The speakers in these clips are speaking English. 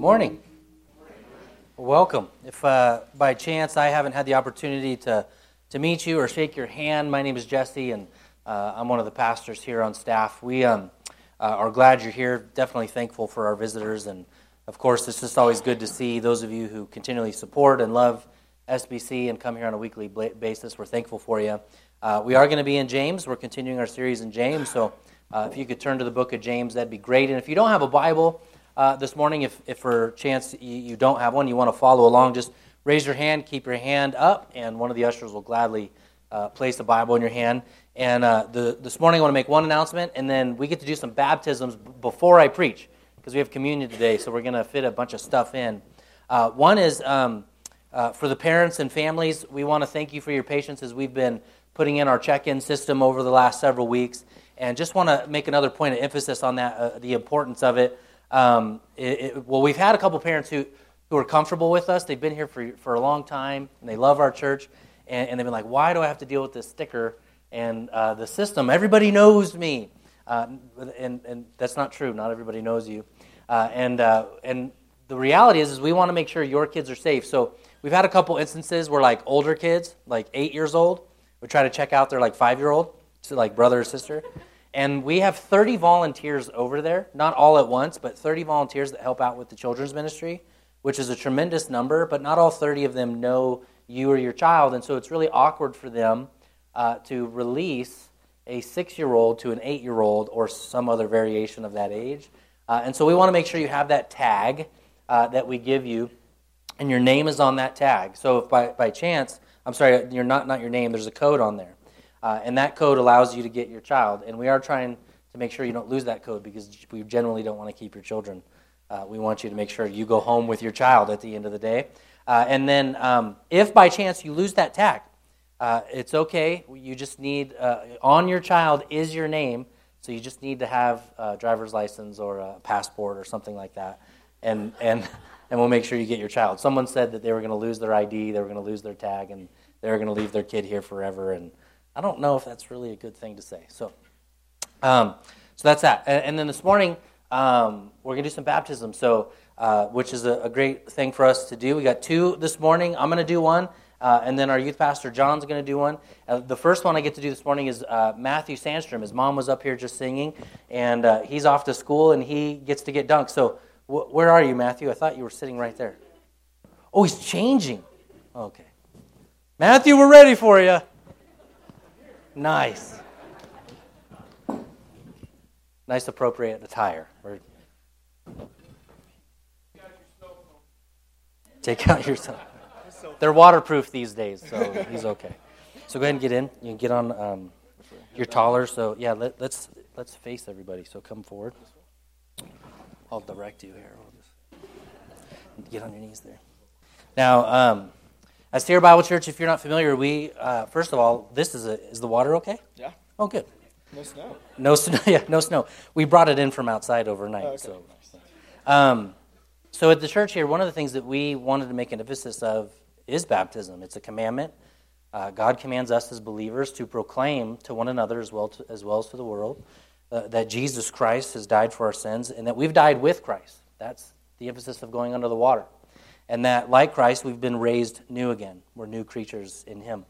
Morning. Welcome. If uh, by chance I haven't had the opportunity to, to meet you or shake your hand, my name is Jesse, and uh, I'm one of the pastors here on staff. We um, uh, are glad you're here. Definitely thankful for our visitors, and of course, it's just always good to see those of you who continually support and love SBC and come here on a weekly basis. We're thankful for you. Uh, we are going to be in James. We're continuing our series in James, so uh, if you could turn to the book of James, that'd be great. And if you don't have a Bible, uh, this morning. If, if for chance you, you don't have one, you want to follow along, just raise your hand, keep your hand up, and one of the ushers will gladly uh, place a Bible in your hand. And uh, the, this morning, I want to make one announcement, and then we get to do some baptisms before I preach because we have communion today, so we're going to fit a bunch of stuff in. Uh, one is um, uh, for the parents and families, we want to thank you for your patience as we've been putting in our check in system over the last several weeks. And just want to make another point of emphasis on that, uh, the importance of it. Um, it, it, well, we've had a couple parents who, who are comfortable with us. They've been here for, for a long time, and they love our church. And, and they've been like, why do I have to deal with this sticker and uh, the system? Everybody knows me. Uh, and, and that's not true. Not everybody knows you. Uh, and, uh, and the reality is, is we want to make sure your kids are safe. So we've had a couple instances where like older kids, like eight years old, would try to check out their like five year old, so like brother or sister. And we have 30 volunteers over there, not all at once, but 30 volunteers that help out with the children's ministry, which is a tremendous number, but not all 30 of them know you or your child. And so it's really awkward for them uh, to release a six year old to an eight year old or some other variation of that age. Uh, and so we want to make sure you have that tag uh, that we give you, and your name is on that tag. So if by, by chance, I'm sorry, you're not, not your name, there's a code on there. Uh, and that code allows you to get your child. And we are trying to make sure you don't lose that code because we generally don't want to keep your children. Uh, we want you to make sure you go home with your child at the end of the day. Uh, and then, um, if by chance you lose that tag, uh, it's okay. You just need, uh, on your child is your name, so you just need to have a driver's license or a passport or something like that. And, and, and we'll make sure you get your child. Someone said that they were going to lose their ID, they were going to lose their tag, and they were going to leave their kid here forever. And I don't know if that's really a good thing to say. So, um, so that's that. And, and then this morning, um, we're going to do some baptism, so, uh, which is a, a, great thing for us to do. We got two this morning. I'm going to do one, uh, and then our youth pastor John's going to do one. Uh, the first one I get to do this morning is uh, Matthew Sandstrom. His mom was up here just singing, and uh, he's off to school, and he gets to get dunked. So, wh- where are you, Matthew? I thought you were sitting right there. Oh, he's changing. Okay. Matthew, we're ready for you. Nice. Nice appropriate attire. Take out your cell. phone. They're waterproof these days, so he's okay. So go ahead and get in. You can get on. Um, you're taller, so yeah. Let, us let's, let's face everybody. So come forward. I'll direct you here. We'll just get on your knees there. Now, um, as Sierra Bible Church, if you're not familiar, we uh, first of all, this is a is the water okay? Yeah. Oh, good. No snow. No snow. Yeah, no snow. We brought it in from outside overnight. Oh, okay. So, um, so at the church here, one of the things that we wanted to make an emphasis of is baptism. It's a commandment. Uh, God commands us as believers to proclaim to one another as well to, as well as to the world uh, that Jesus Christ has died for our sins and that we've died with Christ. That's the emphasis of going under the water and that, like Christ, we've been raised new again. We're new creatures in Him.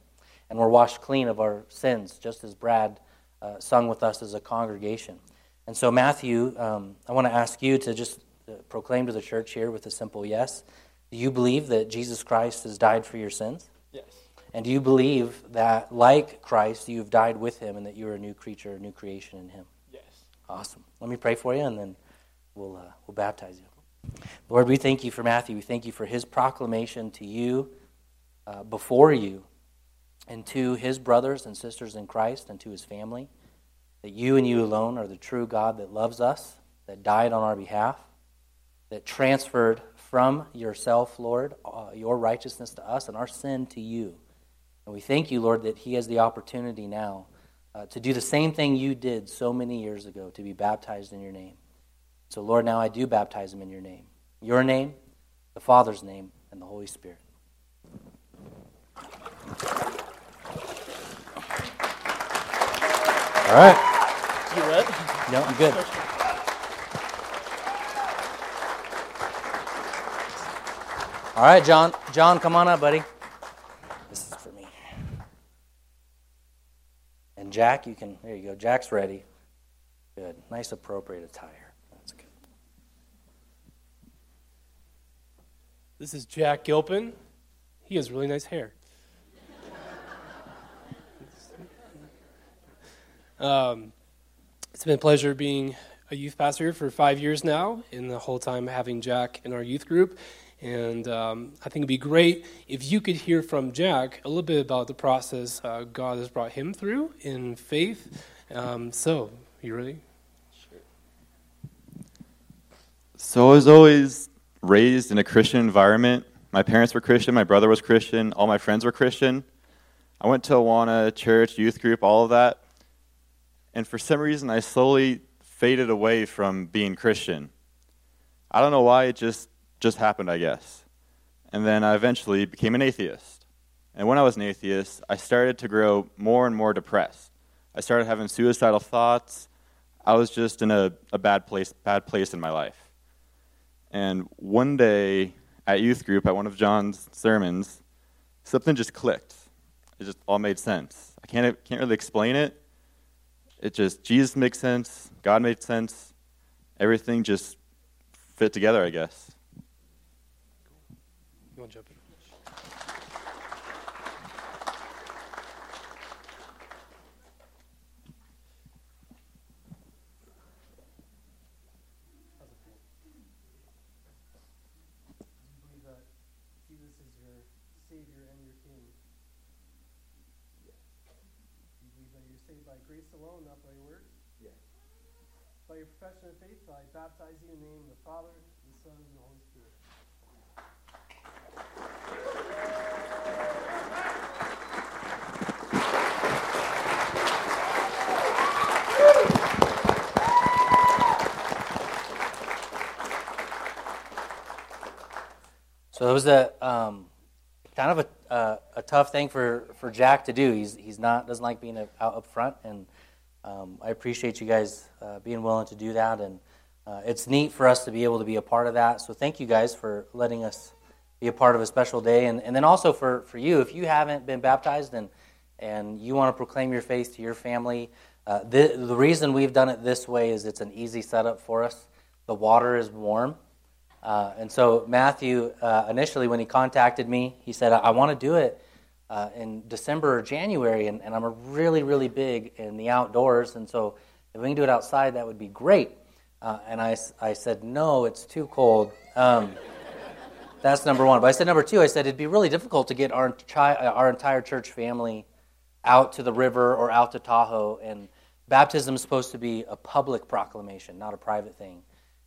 And we're washed clean of our sins, just as Brad uh, sung with us as a congregation. And so, Matthew, um, I want to ask you to just uh, proclaim to the church here with a simple yes. Do you believe that Jesus Christ has died for your sins? Yes. And do you believe that, like Christ, you've died with him and that you're a new creature, a new creation in him? Yes. Awesome. Let me pray for you and then we'll, uh, we'll baptize you. Lord, we thank you for Matthew. We thank you for his proclamation to you, uh, before you, and to his brothers and sisters in Christ and to his family. That you and you alone are the true God that loves us, that died on our behalf, that transferred from yourself, Lord, uh, your righteousness to us and our sin to you. And we thank you, Lord, that he has the opportunity now uh, to do the same thing you did so many years ago, to be baptized in your name. So, Lord, now I do baptize them in your name. Your name, the Father's name, and the Holy Spirit. All right. You wet? No, I'm good. All right, John. John, come on up, buddy. This is for me. And Jack, you can. There you go. Jack's ready. Good. Nice, appropriate attire. That's good. This is Jack Gilpin. He has really nice hair. um, it's been a pleasure being a youth pastor here for five years now, and the whole time having Jack in our youth group. And um, I think it'd be great if you could hear from Jack a little bit about the process uh, God has brought him through in faith. Um, so, you ready? Sure. So as always raised in a Christian environment. My parents were Christian, my brother was Christian, all my friends were Christian. I went to Awana church, youth group, all of that. And for some reason, I slowly faded away from being Christian. I don't know why, it just just happened, I guess. And then I eventually became an atheist. And when I was an atheist, I started to grow more and more depressed. I started having suicidal thoughts. I was just in a, a bad place, bad place in my life. And one day at youth group, at one of John's sermons, something just clicked. It just all made sense. I can't, can't really explain it. It just, Jesus makes sense, God made sense, everything just fit together, I guess. You want to jump in? Savior and your King. Yeah. Do you believe that you're saved by grace alone, not by your works? Yeah. By your profession of faith, I baptize you in the name of the Father, the Son, and the Holy Spirit. So it was a um, kind of a, uh, a tough thing for, for Jack to do. He's, he's not doesn't like being out up front, and um, I appreciate you guys uh, being willing to do that. And uh, it's neat for us to be able to be a part of that. So thank you guys for letting us be a part of a special day, and, and then also for, for you, if you haven't been baptized and and you want to proclaim your faith to your family. Uh, the, the reason we've done it this way is it's an easy setup for us. The water is warm. Uh, and so Matthew, uh, initially when he contacted me, he said, I, I want to do it uh, in December or January, and, and, I'm really, really big in the outdoors, and so if we can do it outside, that would be great. Uh, and I, I said, no, it's too cold. Um, that's number one. But I said, number two, I said, it'd be really difficult to get our, our entire church family out to the river or out to Tahoe, and baptism is supposed to be a public proclamation, not a private thing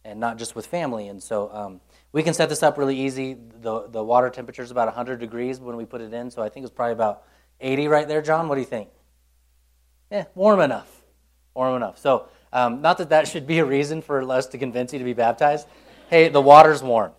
and not just with family. And so um, we can set this up really easy. The, the water temperature is about 100 degrees when we put it in, so I think it's probably about 80 right there, John. What do you think? Yeah, warm enough. Warm enough. So, um, not that that should be a reason for us to convince you to be baptized. Hey, the water's warm.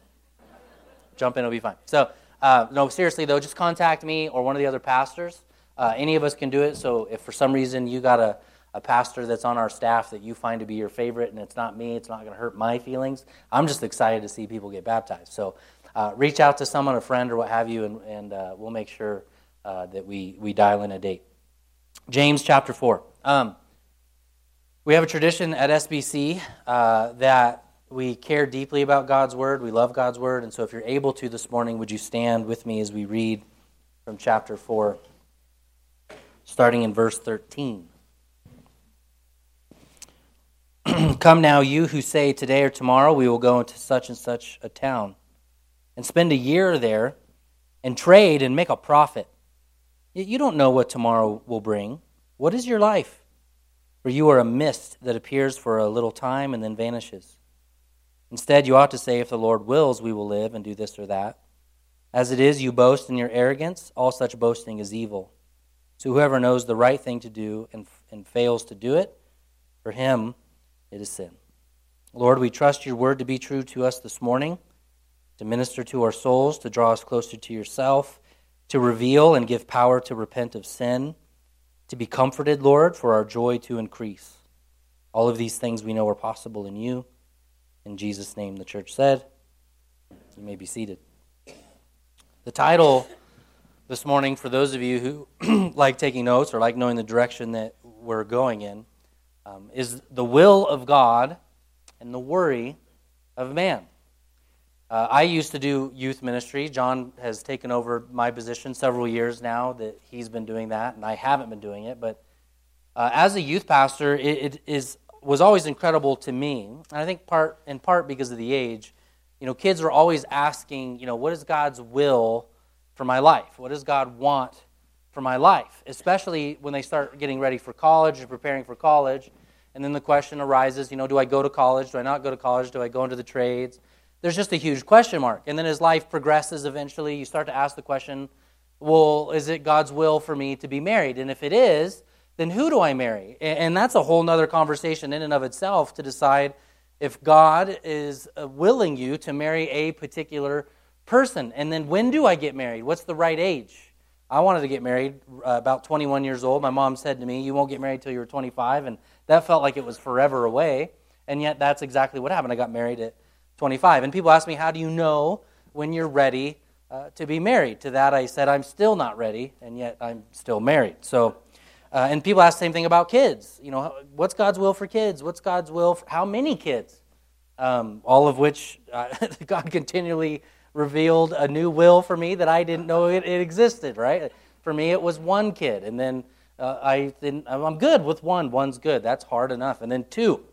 Jump in, it'll be fine. So, uh, no, seriously though, just contact me or one of the other pastors. Uh, any of us can do it. So, if for some reason you got a a pastor that's on our staff that you find to be your favorite, and it's not me, it's not going to hurt my feelings. I'm just excited to see people get baptized. So uh, reach out to someone, a friend, or what have you, and, and uh, we'll make sure uh, that we, we dial in a date. James chapter 4. Um, we have a tradition at SBC uh, that we care deeply about God's Word. We love God's Word. And so if you're able to this morning, would you stand with me as we read from chapter 4, starting in verse 13? Come now, you who say, Today or tomorrow we will go into such and such a town, and spend a year there, and trade and make a profit. Yet you don't know what tomorrow will bring. What is your life? For you are a mist that appears for a little time and then vanishes. Instead, you ought to say, If the Lord wills, we will live and do this or that. As it is, you boast in your arrogance. All such boasting is evil. So whoever knows the right thing to do and, and fails to do it, for him, it is sin. Lord, we trust your word to be true to us this morning, to minister to our souls, to draw us closer to yourself, to reveal and give power to repent of sin, to be comforted, Lord, for our joy to increase. All of these things we know are possible in you. In Jesus' name, the church said. You may be seated. The title this morning, for those of you who like taking notes or like knowing the direction that we're going in, um, is The Will of God and the Worry of Man. Uh, I used to do youth ministry. John has taken over my position several years now that he's been doing that, and I haven't been doing it. But uh, as a youth pastor, it, it is was always incredible to me. And I think part in part because of the age, you know, kids are always asking, you know, what is God's will for my life? What does God want for my life? Especially when they start getting ready for college or preparing for college. And then the question arises, you know, do I go to college? Do I not go to college? Do I go into the trades? There's just a huge question mark. And then as life progresses, eventually you start to ask the question, well, is it God's will for me to be married? And if it is, then who do I marry? And that's a whole other conversation in and of itself to decide if God is uh, willing you to marry a particular person. And then when do I get married? What's the right age? I wanted to get married uh, about 21 years old. My mom said to me, You won't get married till you're 25. And that felt like it was forever away. And yet, that's exactly what happened. I got married at 25. And people ask me, How do you know when you're ready uh, to be married? To that, I said, I'm still not ready, and yet I'm still married. So, uh, and people ask the same thing about kids. You know, what's God's will for kids? What's God's will for how many kids? Um, all of which uh, God continually revealed a new will for me that I didn't know it, it existed, right? For me, it was one kid. And then uh, I, then I'm good with one. One's good. That's hard enough. And then two.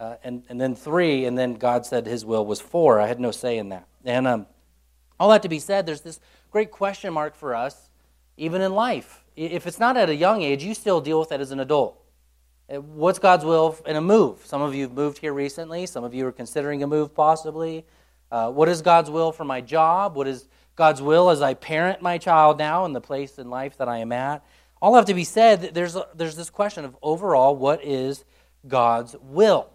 Uh, and, and then three. And then God said his will was four. I had no say in that. And um, all that to be said, there's this great question mark for us, even in life. If it's not at a young age, you still deal with it as an adult. Uh, what's God's will in a move? Some of you have moved here recently. Some of you are considering a move possibly. Uh, what is God's will for my job? What is God's will as I parent my child now in the place in life that I am at? All have to be said, there's, a, there's this question of overall, what is God's will?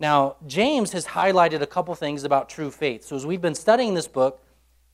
Now, James has highlighted a couple things about true faith. So, as we've been studying this book,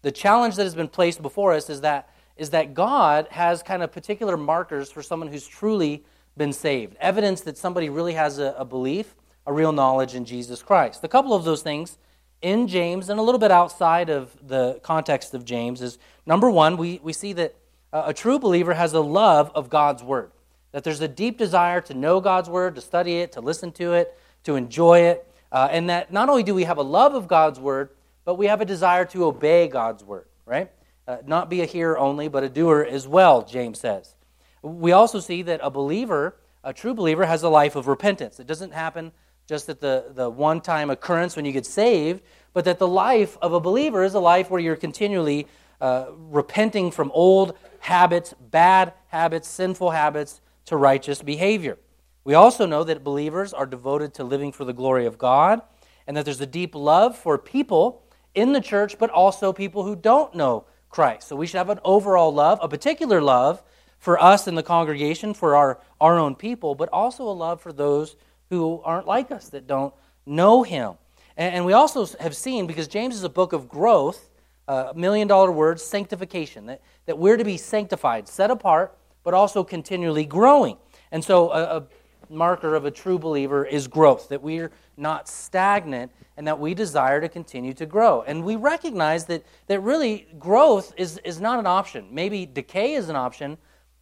the challenge that has been placed before us is that, is that God has kind of particular markers for someone who's truly been saved, evidence that somebody really has a, a belief, a real knowledge in Jesus Christ. A couple of those things in James and a little bit outside of the context of James is number one, we, we see that uh, a true believer has a love of God's word, that there's a deep desire to know God's word, to study it, to listen to it, to enjoy it, uh, and that not only do we have a love of God's word, but we have a desire to obey God's word, right? Uh, not be a hearer only, but a doer as well, James says. We also see that a believer, a true believer, has a life of repentance. It doesn't happen just at the, the one time occurrence when you get saved, but that the life of a believer is a life where you're continually uh, repenting from old habits, bad habits, sinful habits, to righteous behavior. We also know that believers are devoted to living for the glory of God, and that there's a deep love for people in the church, but also people who don't know Christ. So we should have an overall love, a particular love for us in the congregation, for our, our own people, but also a love for those who aren't like us, that don't know Him. And, and we also have seen, because James is a book of growth, a uh, million dollar word, sanctification, that, that we're to be sanctified, set apart, but also continually growing. And so a, a marker of a true believer is growth, that we're not stagnant and that we desire to continue to grow. And we recognize that, that really growth is, is not an option. Maybe decay is an option,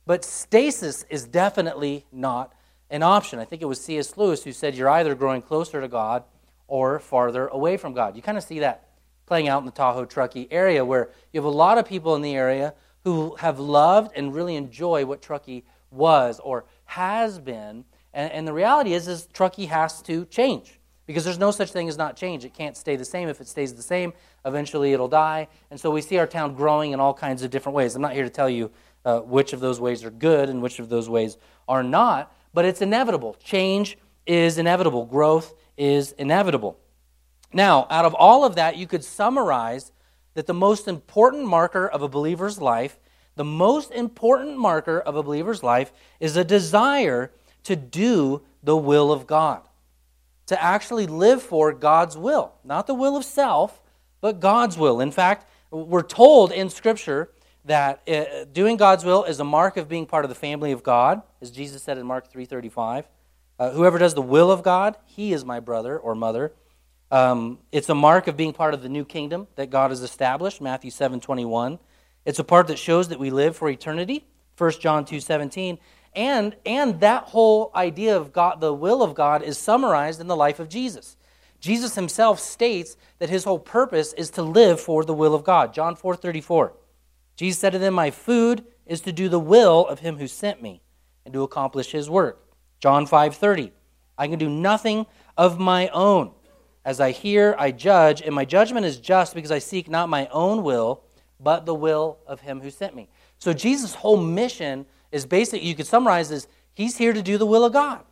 but stasis is definitely not an option. I think it was C.S. Lewis who said you're either growing closer to God or farther away from God. You kind of see that playing out in the Tahoe Truckee area where you have a lot of people in the area who have loved and really enjoy what Truckee was or has been. And, and the reality is, is Truckee has to change because there's no such thing as not change. It can't stay the same. If it stays the same, eventually it'll die. And so we see our town growing in all kinds of different ways. I'm not here to tell you uh, which of those ways are good and which of those ways are not but it's inevitable. Change is inevitable, growth is inevitable. Now, out of all of that, you could summarize that the most important marker of a believer's life, the most important marker of a believer's life is a desire to do the will of God, to actually live for God's will, not the will of self, but God's will. In fact, we're told in Scripture that uh, doing God's will is a mark of being part of the family of God, as Jesus said in Mark 3.35. Uh, whoever does the will of God, he is my brother or mother. Um, it's a mark of being part of the new kingdom that God has established, Matthew 7.21. It's a part that shows that we live for eternity, 1 John 2:17, and and that whole idea of God, the will of God is summarized in the life of Jesus. Jesus himself states that his whole purpose is to live for the will of God. John 4:34. Jesus said to them, "My food is to do the will of him who sent me and to accomplish his work." John 5:30. I can do nothing of my own. As I hear, I judge, and my judgment is just because I seek not my own will, but the will of him who sent me. So Jesus' whole mission is basically, you could summarize as he's here to do the will of God.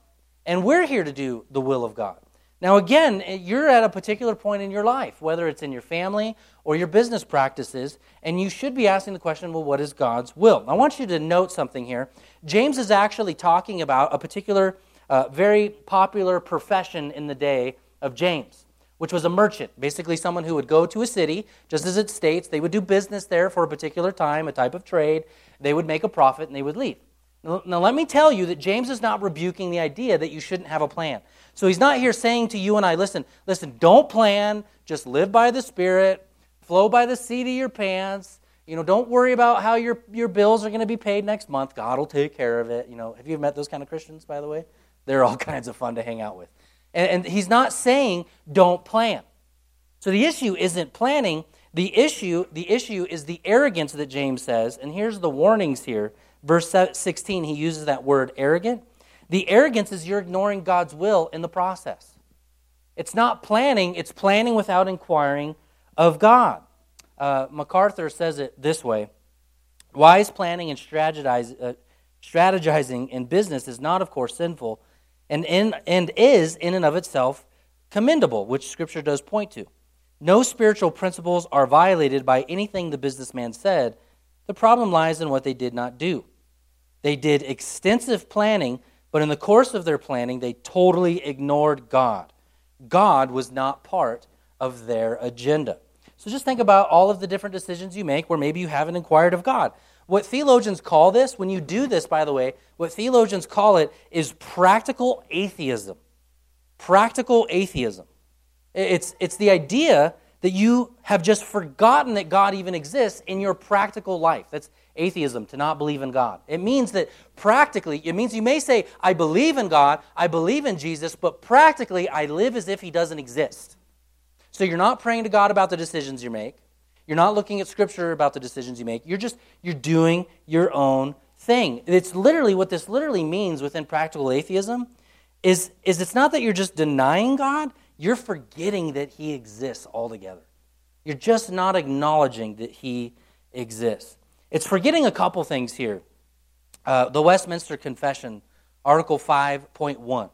And we're here to do the will of God. Now, again, you're at a particular point in your life, whether it's in your family or your business practices, and you should be asking the question well, what is God's will? I want you to note something here. James is actually talking about a particular, uh, very popular profession in the day of James, which was a merchant, basically someone who would go to a city, just as it states, they would do business there for a particular time, a type of trade, they would make a profit, and they would leave. Now, let me tell you that James is not rebuking the idea that you shouldn't have a plan. So he's not here saying to you and I, listen, listen, don't plan, just live by the Spirit, flow by the seat of your pants. You know, don't worry about how your, your bills are going to be paid next month. God will take care of it. You know, have you met those kind of Christians, by the way? They're all kinds of fun to hang out with. And, and he's not saying don't plan. So the issue isn't planning. The issue, the issue is the arrogance that James says. And here's the warnings here verse 16, he uses that word arrogant. The arrogance is you're ignoring God's will in the process. It's not planning, it's planning without inquiring of God. Uh, MacArthur says it this way Wise planning and strategize, uh, strategizing in business is not, of course, sinful and, in, and is, in and of itself, commendable, which Scripture does point to. No spiritual principles are violated by anything the businessman said. The problem lies in what they did not do. They did extensive planning, but in the course of their planning, they totally ignored God. God was not part of their agenda. So just think about all of the different decisions you make where maybe you haven't inquired of God. What theologians call this, when you do this, by the way, what theologians call it is practical atheism. Practical atheism. It's, it's the idea that you have just forgotten that God even exists in your practical life. That's atheism, to not believe in God. It means that practically, it means you may say, I believe in God, I believe in Jesus, but practically, I live as if He doesn't exist. So you're not praying to God about the decisions you make. You're not looking at Scripture about the decisions you make. You're just, you're doing your own thing. It's literally, what this literally means within practical atheism is, is it's not that you're just denying God, you're forgetting that He exists altogether. You're just not acknowledging that He exists. It's forgetting a couple things here. Uh, the Westminster Confession, Article 5.1.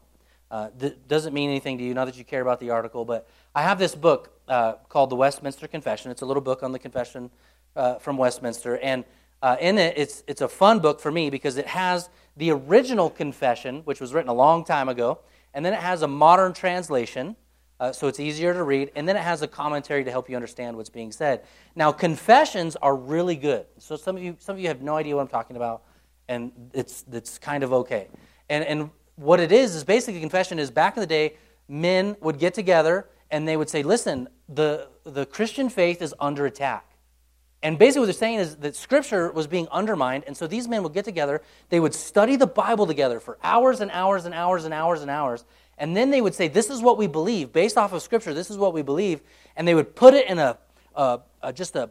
Uh, doesn't mean anything to you, not that you care about the article, but I have this book uh, called the Westminster Confession. It's a little book on the confession uh, from Westminster. And uh, in it, it's, it's a fun book for me because it has the original confession, which was written a long time ago, and then it has a modern translation uh, so it's easier to read. And then it has a commentary to help you understand what's being said. Now, confessions are really good. So some of you, some of you have no idea what I'm talking about, and it's, it's kind of okay. And, and what it is, is basically confession is back in the day, men would get together and they would say, listen, the, the Christian faith is under attack. And basically, what they're saying is that Scripture was being undermined, and so these men would get together, they would study the Bible together for hours and hours and hours and hours and hours, and then they would say, This is what we believe. Based off of Scripture, this is what we believe. And they would put it in a, a, a just a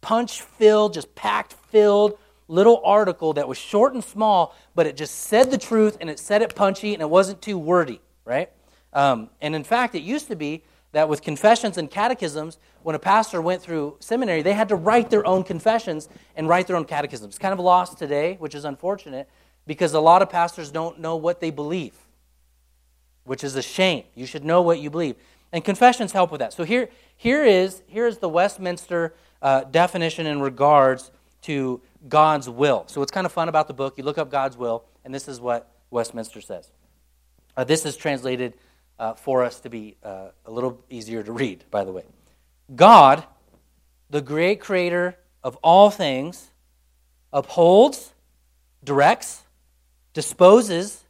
punch filled, just packed filled little article that was short and small, but it just said the truth and it said it punchy and it wasn't too wordy, right? Um, and in fact, it used to be that with confessions and catechisms, when a pastor went through seminary, they had to write their own confessions and write their own catechisms. It's kind of lost today, which is unfortunate because a lot of pastors don't know what they believe which is a shame. You should know what you believe. And confessions help with that. So here, here, is, here is the Westminster uh, definition in regards to God's will. So what's kind of fun about the book, you look up God's will, and this is what Westminster says. Uh, this is translated uh, for us to be uh, a little easier to read, by the way. God, the great creator of all things, upholds, directs, disposes,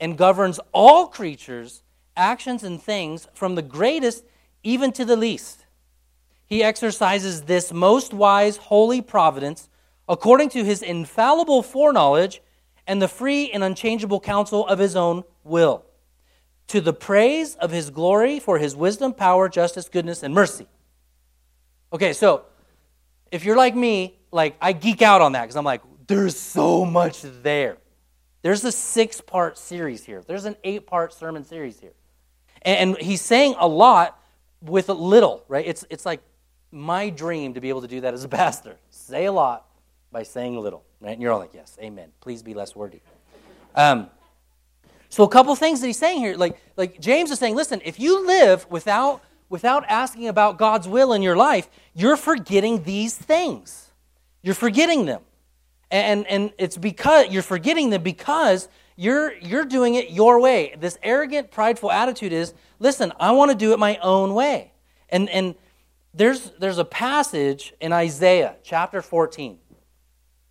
and governs all creatures, actions, and things, from the greatest even to the least. he exercises this most wise, holy providence according to his infallible foreknowledge and the free and unchangeable counsel of his own will, to the praise of his glory for his wisdom, power, justice, goodness, and mercy. Okay, so if you're like me, like I geek out on that because I'm like, there's so much there. There's a six part series here, there's an eight part sermon series here. And he's saying a lot with a little, right? It's, it's like my dream to be able to do that as a pastor. Say a lot by saying little, right? And you're all like, yes, amen. Please be less wordy. Um, so a couple things that he's saying here, like, like James is saying, listen, if you live without, without asking about God's will in your life, you're forgetting these things. You're forgetting them. And, and it's because you're forgetting them because you're, you're doing it your way. This arrogant, prideful attitude is, listen, I want to do it my own way. And, and there's, there's a passage in Isaiah chapter 14.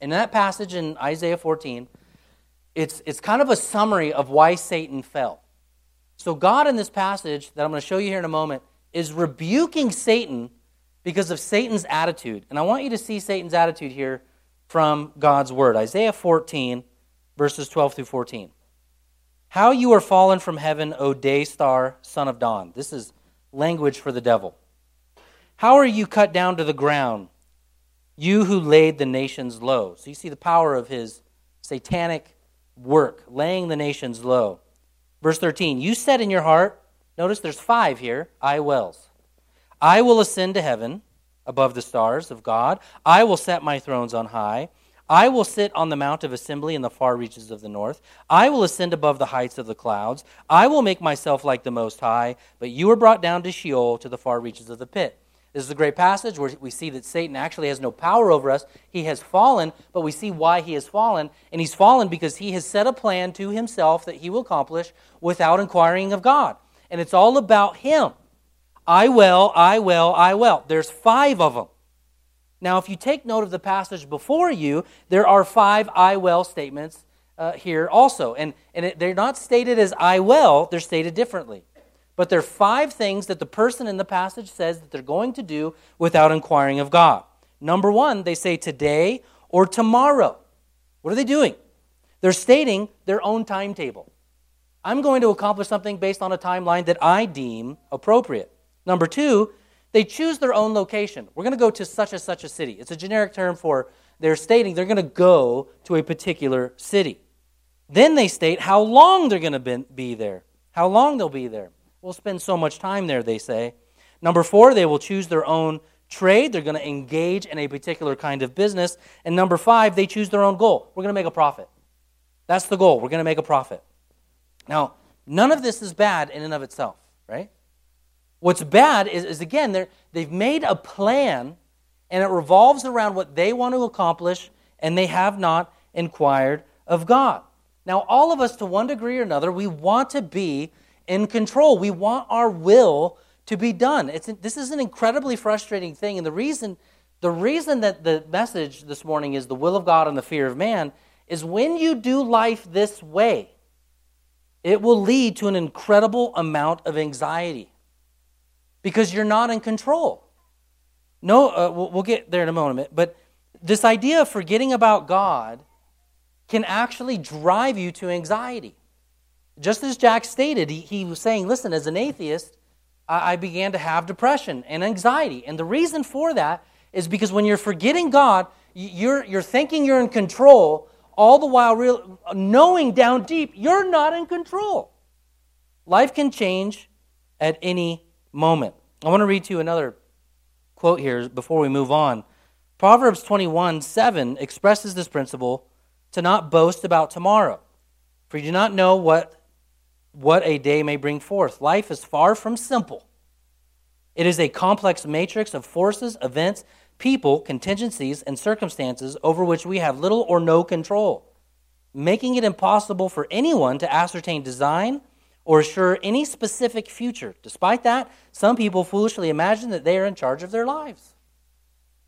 In that passage in Isaiah 14, it's, it's kind of a summary of why Satan fell. So, God in this passage that I'm going to show you here in a moment is rebuking Satan because of Satan's attitude. And I want you to see Satan's attitude here from God's word. Isaiah 14, verses 12 through 14. How you are fallen from heaven, O day star, son of dawn. This is language for the devil. How are you cut down to the ground, you who laid the nations low? So you see the power of his satanic work, laying the nations low. Verse 13, you said in your heart, notice there's five here, I wills. I will ascend to heaven above the stars of God. I will set my thrones on high. I will sit on the mount of assembly in the far reaches of the north. I will ascend above the heights of the clouds. I will make myself like the Most High. But you were brought down to Sheol, to the far reaches of the pit. This is a great passage where we see that Satan actually has no power over us. He has fallen, but we see why he has fallen. And he's fallen because he has set a plan to himself that he will accomplish without inquiring of God. And it's all about him. I will, I will, I will. There's five of them. Now, if you take note of the passage before you, there are five I will statements uh, here also. And, and it, they're not stated as I will, they're stated differently. But there are five things that the person in the passage says that they're going to do without inquiring of God. Number one, they say today or tomorrow. What are they doing? They're stating their own timetable. I'm going to accomplish something based on a timeline that I deem appropriate. Number two, they choose their own location. We're going to go to such and such a city. It's a generic term for they're stating they're going to go to a particular city. Then they state how long they're going to be there, how long they'll be there. We'll spend so much time there, they say. Number four, they will choose their own trade. They're going to engage in a particular kind of business. And number five, they choose their own goal. We're going to make a profit. That's the goal. We're going to make a profit. Now, none of this is bad in and of itself, right? What's bad is, is again, they've made a plan and it revolves around what they want to accomplish and they have not inquired of God. Now, all of us, to one degree or another, we want to be in control. We want our will to be done. It's, this is an incredibly frustrating thing. And the reason, the reason that the message this morning is the will of God and the fear of man is when you do life this way, it will lead to an incredible amount of anxiety because you're not in control. No, uh, we'll, we'll get there in a moment. But this idea of forgetting about God can actually drive you to anxiety. Just as Jack stated, he, he was saying, listen, as an atheist, I, I began to have depression and anxiety. And the reason for that is because when you're forgetting God, you're, you're thinking you're in control, all the while real, knowing down deep you're not in control. Life can change at any moment. I want to read to you another quote here before we move on. Proverbs 21 7 expresses this principle to not boast about tomorrow, for you do not know what, what a day may bring forth. Life is far from simple. It is a complex matrix of forces, events, people, contingencies, and circumstances over which we have little or no control, making it impossible for anyone to ascertain design or assure any specific future. Despite that, some people foolishly imagine that they are in charge of their lives.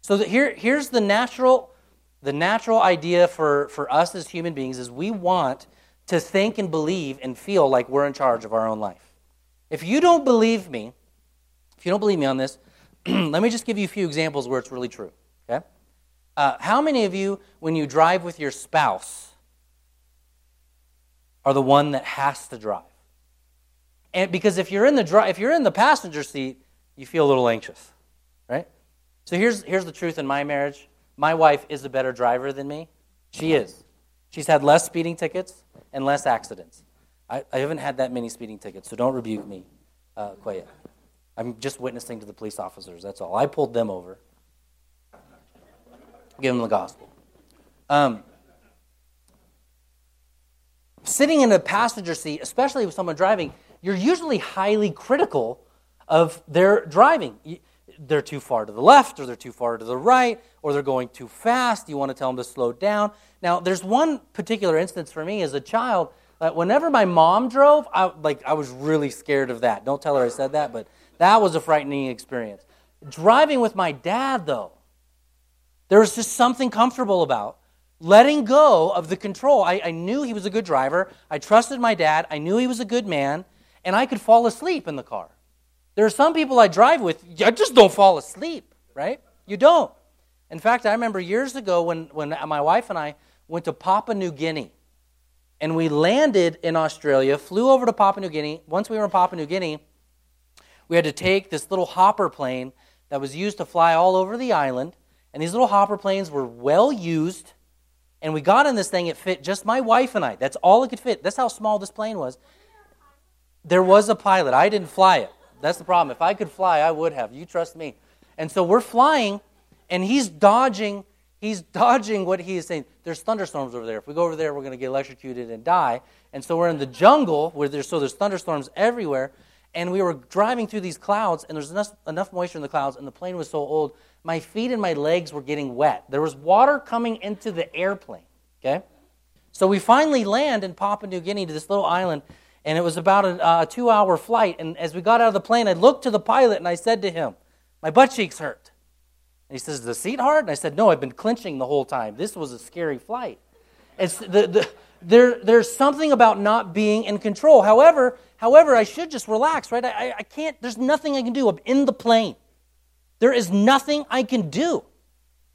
So here, here's the natural, the natural idea for, for us as human beings is we want to think and believe and feel like we're in charge of our own life. If you don't believe me, if you don't believe me on this, let me just give you a few examples where it's really true. Okay? Uh, how many of you, when you drive with your spouse, are the one that has to drive? And because if you're in the dri- if you're in the passenger seat, you feel a little anxious, right? So here's here's the truth in my marriage. My wife is a better driver than me. She is. She's had less speeding tickets and less accidents. I, I haven't had that many speeding tickets, so don't rebuke me uh. I'm just witnessing to the police officers. That's all. I pulled them over. Give them the gospel. Um, sitting in a passenger seat, especially with someone driving, you're usually highly critical of their driving. They're too far to the left, or they're too far to the right, or they're going too fast. You want to tell them to slow down. Now, there's one particular instance for me as a child. Uh, whenever my mom drove, I, like I was really scared of that. Don't tell her I said that, but that was a frightening experience. Driving with my dad, though, there was just something comfortable about letting go of the control. I, I, knew he was a good driver. I trusted my dad. I knew he was a good man, and I could fall asleep in the car. There are some people I drive with, I just don't fall asleep, right? You don't. In fact, I remember years ago when, when my wife and I went to Papua New Guinea, and we landed in Australia, flew over to Papua New Guinea. Once we were in Papua New Guinea, we had to take this little hopper plane that was used to fly all over the island. And these little hopper planes were well used. And we got in this thing, it fit just my wife and I. That's all it could fit. That's how small this plane was. There was a pilot. I didn't fly it. That's the problem. If I could fly, I would have. You trust me. And so we're flying, and he's dodging. He's dodging what he is saying. There's thunderstorms over there. If we go over there, we're going to get electrocuted and die. And so we're in the jungle where there's so there's thunderstorms everywhere. And we were driving through these clouds, and there's enough, enough moisture in the clouds, and the plane was so old my feet and my legs were getting wet. There was water coming into the airplane. Okay? So we finally land in Papua New Guinea to this little island, and it was about a, uh, two hour flight. And as we got out of the plane, I looked to the pilot and I said to him, My butt cheeks hurt. And he says, The seat hard? And I said, No, I've been clenching the whole time. This was a scary flight. It's the, the, there, there's something about not being in control. However, however, I should just relax, right? I, I can't, there's nothing I can do. I'm in the plane. There is nothing I can do.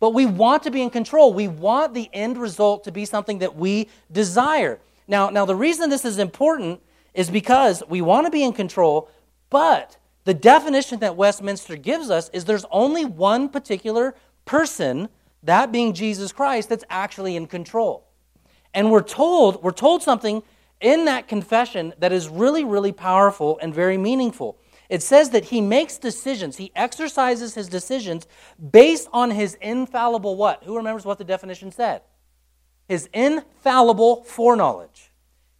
But we want to be in control. We want the end result to be something that we desire. Now, now the reason this is important is because we want to be in control, but the definition that Westminster gives us is there's only one particular person, that being Jesus Christ, that's actually in control. And we're told, we're told something in that confession that is really, really powerful and very meaningful. It says that he makes decisions, he exercises his decisions based on his infallible what? Who remembers what the definition said? His infallible foreknowledge.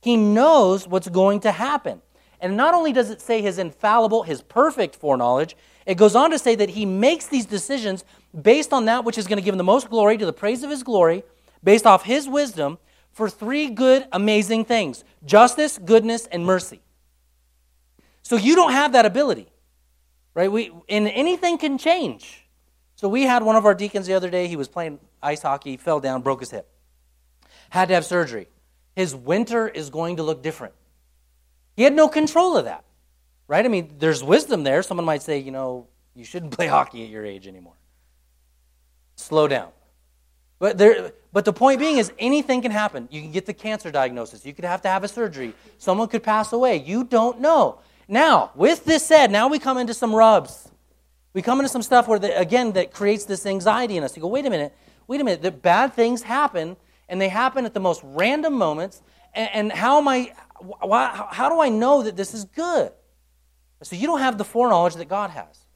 He knows what's going to happen. And not only does it say his infallible, his perfect foreknowledge, it goes on to say that he makes these decisions based on that which is going to give him the most glory to the praise of his glory, based off his wisdom, for three good, amazing things justice, goodness, and mercy. So you don't have that ability, right? We, and anything can change. So we had one of our deacons the other day, he was playing ice hockey, fell down, broke his hip. Had to have surgery. His winter is going to look different. He had no control of that, right? I mean, there's wisdom there. Someone might say, you know, you shouldn't play hockey at your age anymore. Slow down. But, there, but the point being is anything can happen. You can get the cancer diagnosis. You could have to have a surgery. Someone could pass away. You don't know. Now, with this said, now we come into some rubs. We come into some stuff where, the, again, that creates this anxiety in us. You go, wait a minute, wait a minute. That bad things happen, and they happen at the most random moments. And, and how am I? Why, how do I know that this is good? So you don't have the foreknowledge that God has.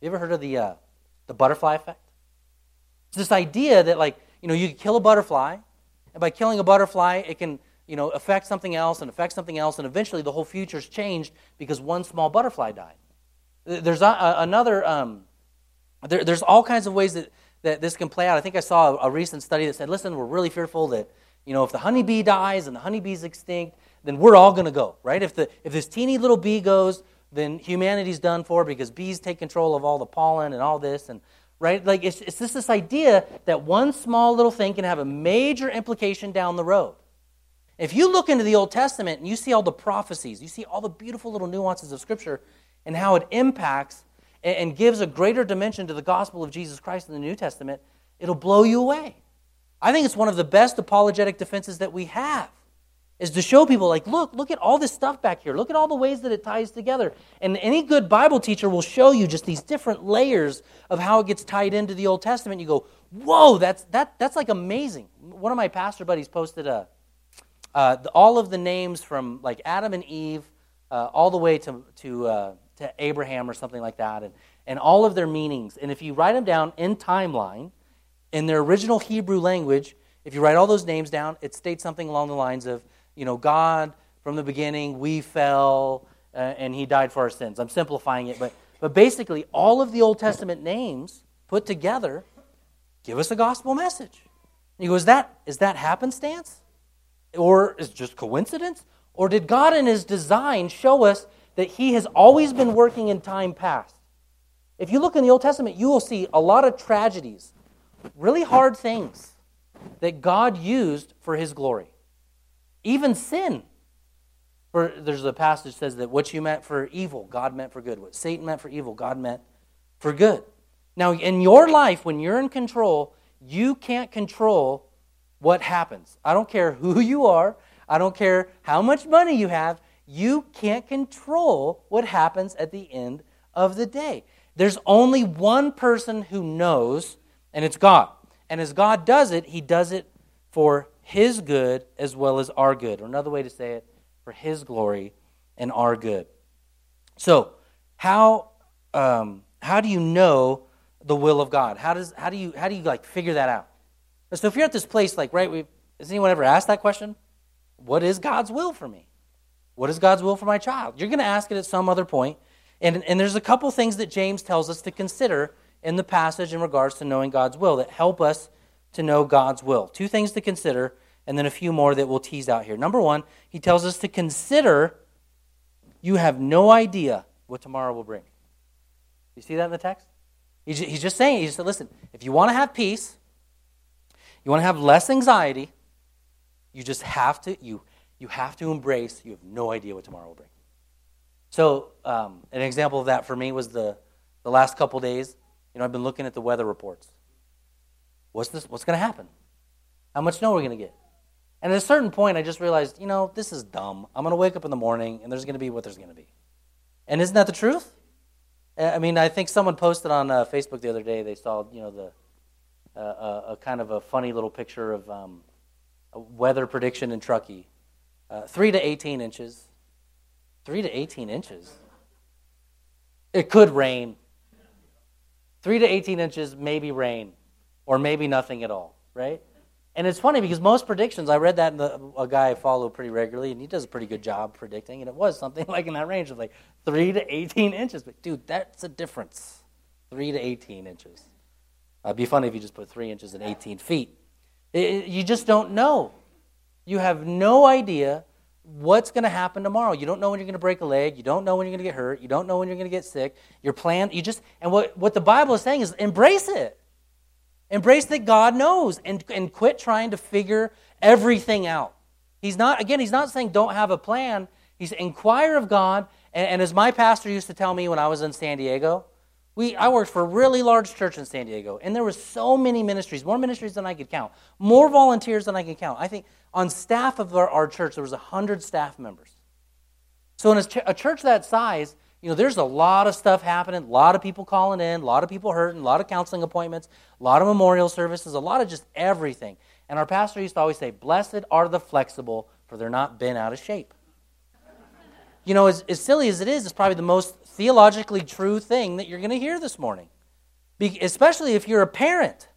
You ever heard of the uh, the butterfly effect? It's this idea that like you know you kill a butterfly, and by killing a butterfly, it can you know, affect something else and affect something else, and eventually the whole future's changed because one small butterfly died. There's a, a, another, um, there, there's all kinds of ways that, that this can play out. I think I saw a, recent study that said, listen, we're really fearful that, you know, if the honeybee dies and the honeybee's extinct, then we're all going to go, right? If, the, if this teeny little bee goes, then humanity's done for because bees take control of all the pollen and all this. And, right? Like, it's, it's just this idea that one small little thing can have a major implication down the road. If you look into the Old Testament and you see all the prophecies, you see all the beautiful little nuances of Scripture and how it impacts, and, gives a greater dimension to the gospel of Jesus Christ in the New Testament, it'll blow you away. I think it's one of the best apologetic defenses that we have is to show people like look look at all this stuff back here. Look at all the ways that it ties together. And any good bible teacher will show you just these different layers of how it gets tied into the old testament. You go whoa that's that that's like amazing. One of my pastor buddies posted a uh, the, all of the names from like adam and eve uh, all the way to to uh, to abraham or something like that and and all of their meanings and if you write them down in timeline in their original hebrew language if you write all those names down it states something along the lines of you know, God from the beginning, we fell, uh, and he died for our sins. I'm simplifying it, but, but basically, all of the Old Testament names put together give us a gospel message. And you go, is that, is that happenstance? Or is it just coincidence? Or did God in his design show us that he has always been working in time past? If you look in the Old Testament, you will see a lot of tragedies, really hard things that God used for his glory. Even sin. For there's a passage that says that what you meant for evil, God meant for good. What Satan meant for evil, God meant for good. Now, in your life, when you're in control, you can't control what happens. I don't care who you are, I don't care how much money you have, you can't control what happens at the end of the day. There's only one person who knows, and it's God. And as God does it, He does it for his good as well as our good. Or another way to say it, for his glory and our good. So, how, um, how do you know the will of God? How, does, how, do you, how do you like figure that out? So if you're at this place, like, right, we, has anyone ever asked that question? What is God's will for me? What is God's will for my child? You're going to ask it at some other point. And, and there's a couple things that James tells us to consider in the passage in regards to knowing God's will that help us to know God's will. Two things to consider, and then a few more that we'll tease out here. Number one, he tells us to consider you have no idea what tomorrow will bring. You see that in the text? He's just saying, he just said, listen, if you want to have peace, you want to have less anxiety, you just have to, you, you have to embrace, you have no idea what tomorrow will bring. So, um, an example of that for me was the, the last couple days. You know, I've been looking at the weather reports. What's this? What's going to happen? How much snow are we going to get? And at a certain point, I just realized, you know, this is dumb. I'm going to wake up in the morning, and there's going to be what there's going to be. And isn't that the truth? I mean, I think someone posted on uh, Facebook the other day. They saw, you know, the uh, a, a, kind of a funny little picture of um, a weather prediction in Truckee. Uh, three to 18 inches. Three to 18 inches. It could rain. Three to 18 inches, maybe rain or maybe nothing at all, right? And it's funny because most predictions, I read that in the, a guy I follow pretty regularly, and he does a pretty good job predicting, and it was something like in that range of like 3 to 18 inches. But dude, that's a difference. 3 to 18 inches. It'd be funny if you just put 3 inches and 18 feet. It, you just don't know. You have no idea what's going to happen tomorrow. You don't know when you're going to break a leg. You don't know when you're going to get hurt. You don't know when you're going to get sick. Your plan, you just, and what, what the Bible is saying is embrace it. Embrace that God knows and, and quit trying to figure everything out. He's not, again, he's not saying don't have a plan. He's inquire of God. And, and as my pastor used to tell me when I was in San Diego, we, I worked for a really large church in San Diego, and there were so many ministries, more ministries than I could count, more volunteers than I could count. I think on staff of our, our church, there was 100 staff members. So in a, ch- a church that size, you know, there's a lot of stuff happening, a lot of people calling in, a lot of people hurting, a lot of counseling appointments, a lot of memorial services, a lot of just everything. And our pastor used to always say, Blessed are the flexible, for they're not bent out of shape. You know, as, as silly as it is, it's probably the most theologically true thing that you're going to hear this morning, Be, especially if you're a parent.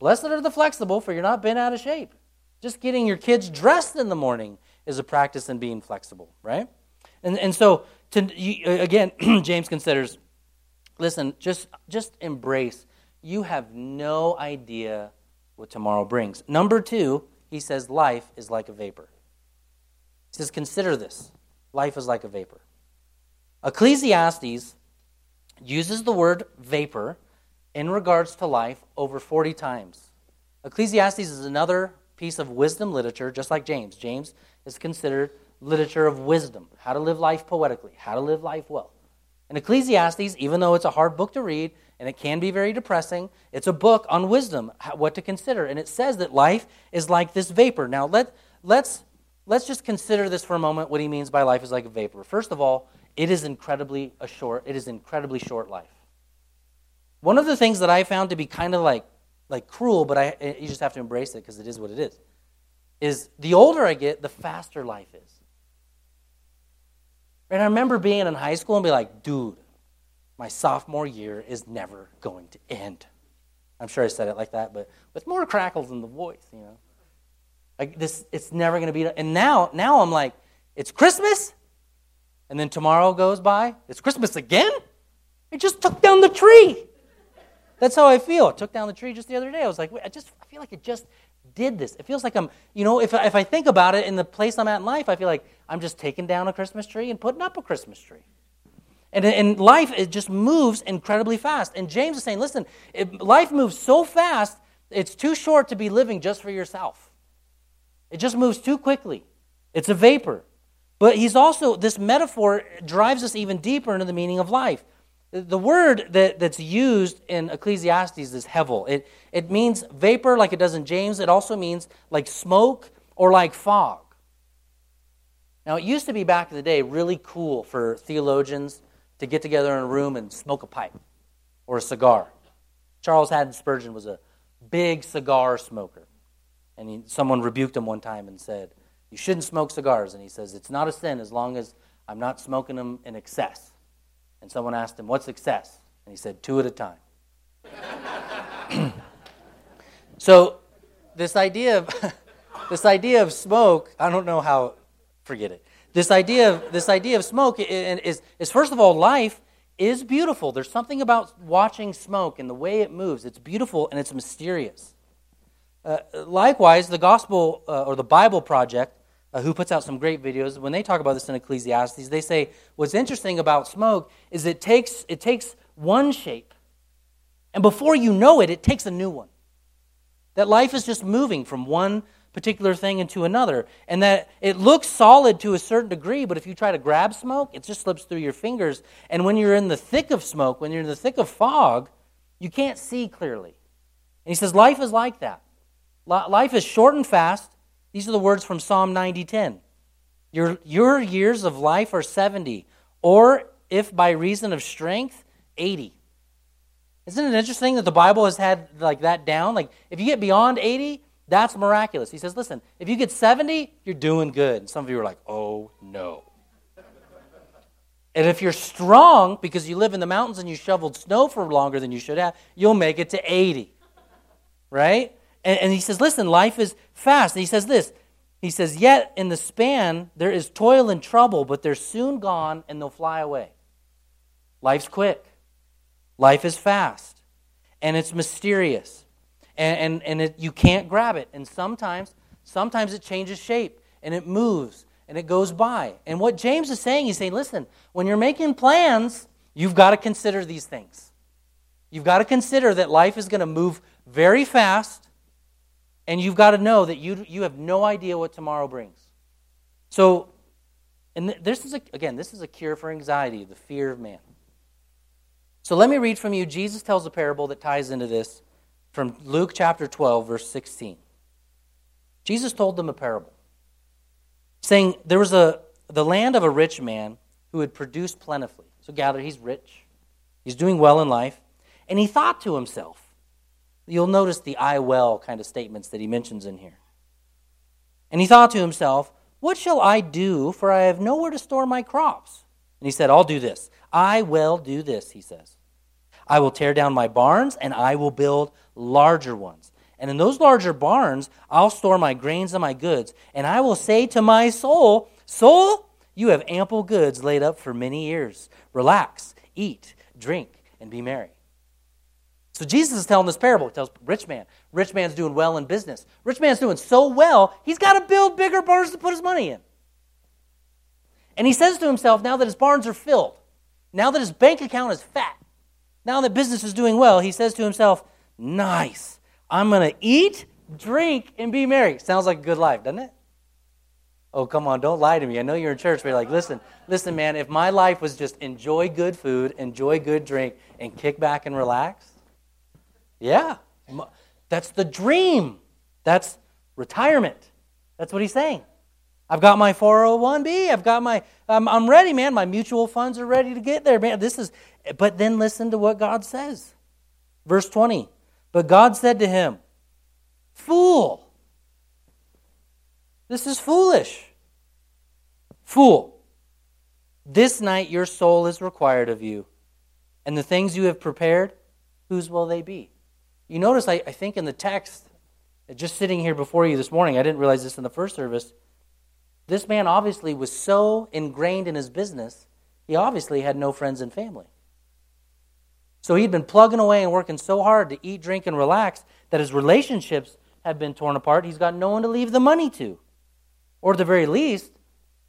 Blessed are the flexible, for you're not bent out of shape. Just getting your kids dressed in the morning is a practice in being flexible, right? And, and so to, you, again, James considers, listen, just, just embrace. You have no idea what tomorrow brings. Number two, he says, life is like a vapor. He says, consider this. Life is like a vapor. Ecclesiastes uses the word vapor in regards to life over 40 times. Ecclesiastes is another piece of wisdom literature, just like James. James is considered literature of wisdom, how to live life poetically, how to live life well. And Ecclesiastes, even though it's a hard book to read and it can be very depressing, it's a book on wisdom, what to consider. And it says that life is like this vapor. Now, let, let's, let's just consider this for a moment what he means by life is like a vapor. First of all, it is incredibly a short, it is incredibly short life. One of the things that I found to be kind of like, like cruel, but I, eh, you just have to embrace it because it is what it is, is the older I get, the faster life is. And I remember being in high school and be like, dude, my sophomore year is never going to end. I'm sure I said it like that, but with more crackles in the voice, you know. Like this, it's never going to be. And now, now I'm like, it's Christmas, and then tomorrow goes by. It's Christmas again. It just took down the tree. That's how I feel. It took down the tree just the other day. I was like, I just I feel like it just did this. It feels like I'm, you know, if, if I think about it in the place I'm at in life, I feel like I'm just taking down a Christmas tree and putting up a Christmas tree. And in life, it just moves incredibly fast. And James is saying, listen, it, life moves so fast, it's too short to be living just for yourself. It just moves too quickly. It's a vapor. But he's also, this metaphor drives us even deeper into the meaning of life. The word that, that's used in Ecclesiastes is hevel. It, it means vapor, like it does in James. It also means like smoke or like fog. Now, it used to be back in the day really cool for theologians to get together in a room and smoke a pipe or a cigar. Charles Haddon Spurgeon was a big cigar smoker. And he, someone rebuked him one time and said, You shouldn't smoke cigars. And he says, It's not a sin as long as I'm not smoking them in excess. And someone asked him, What's excess? And he said, Two at a time. so, this idea of. this idea of smoke, I don't know how, forget it. This idea of, this idea of smoke is, is, first of all, life is beautiful. There's something about watching smoke and the way it moves. It's beautiful and it's mysterious. Uh, likewise, the Gospel uh, or the Bible Project uh, who puts out some great videos. When they talk about this in Ecclesiastes, they say what's interesting about smoke is it takes, it takes one shape, and before you know it, it takes a new one. That life is just moving from one particular thing into another, and that it looks solid to a certain degree, but if you try to grab smoke, it just slips through your fingers. And when you're in the thick of smoke, when you're in the thick of fog, you can't see clearly. And he says, Life is like that. Life is short and fast, these are the words from Psalm 90:10. Your, your years of life are 70, or if by reason of strength, 80. Isn't it interesting that the Bible has had like that down? Like if you get beyond 80, that's miraculous. He says, listen, if you get 70, you're doing good. And some of you are like, oh no. and if you're strong because you live in the mountains and you shoveled snow for longer than you should have, you'll make it to 80. Right? And, and he says, listen, life is fast. And he says this He says, Yet in the span there is toil and trouble, but they're soon gone and they'll fly away. Life's quick, life is fast, and it's mysterious. And, and, and it, you can't grab it. And sometimes, sometimes it changes shape and it moves and it goes by. And what James is saying, he's saying, listen, when you're making plans, you've got to consider these things. You've got to consider that life is going to move very fast and you've got to know that you, you have no idea what tomorrow brings. So, and this is, a, again, this is a cure for anxiety, the fear of man. So let me read from you. Jesus tells a parable that ties into this from Luke chapter 12, verse 16. Jesus told them a parable, saying, There was a, the land of a rich man who had produced plentifully. So gather, he's rich, he's doing well in life, and he thought to himself, You'll notice the I well kind of statements that he mentions in here. And he thought to himself, What shall I do? For I have nowhere to store my crops. And he said, I'll do this. I will do this, he says. I will tear down my barns and I will build larger ones. And in those larger barns, I'll store my grains and my goods. And I will say to my soul, Soul, you have ample goods laid up for many years. Relax, eat, drink, and be merry. So Jesus is telling this parable. He tells rich man. Rich man's doing well in business. Rich man's doing so well, he's got to build bigger barns to put his money in. And he says to himself, now that his barns are filled, now that his bank account is fat, now that business is doing well, he says to himself, nice. I'm going to eat, drink, and be merry. Sounds like a good life, doesn't it? Oh, come on, don't lie to me. I know you're in church, but you're like, listen, listen, man, if my life was just enjoy good food, enjoy good drink, and kick back and relax, yeah, that's the dream. That's retirement. That's what he's saying. I've got my 401b. I've got my, I'm, I'm ready, man. My mutual funds are ready to get there, man. This is, but then listen to what God says. Verse 20. But God said to him, Fool, this is foolish. Fool, this night your soul is required of you, and the things you have prepared, whose will they be? You notice, I, I think in the text, just sitting here before you this morning, I didn't realize this in the first service. This man obviously was so ingrained in his business, he obviously had no friends and family. So he'd been plugging away and working so hard to eat, drink, and relax that his relationships had been torn apart. He's got no one to leave the money to. Or at the very least,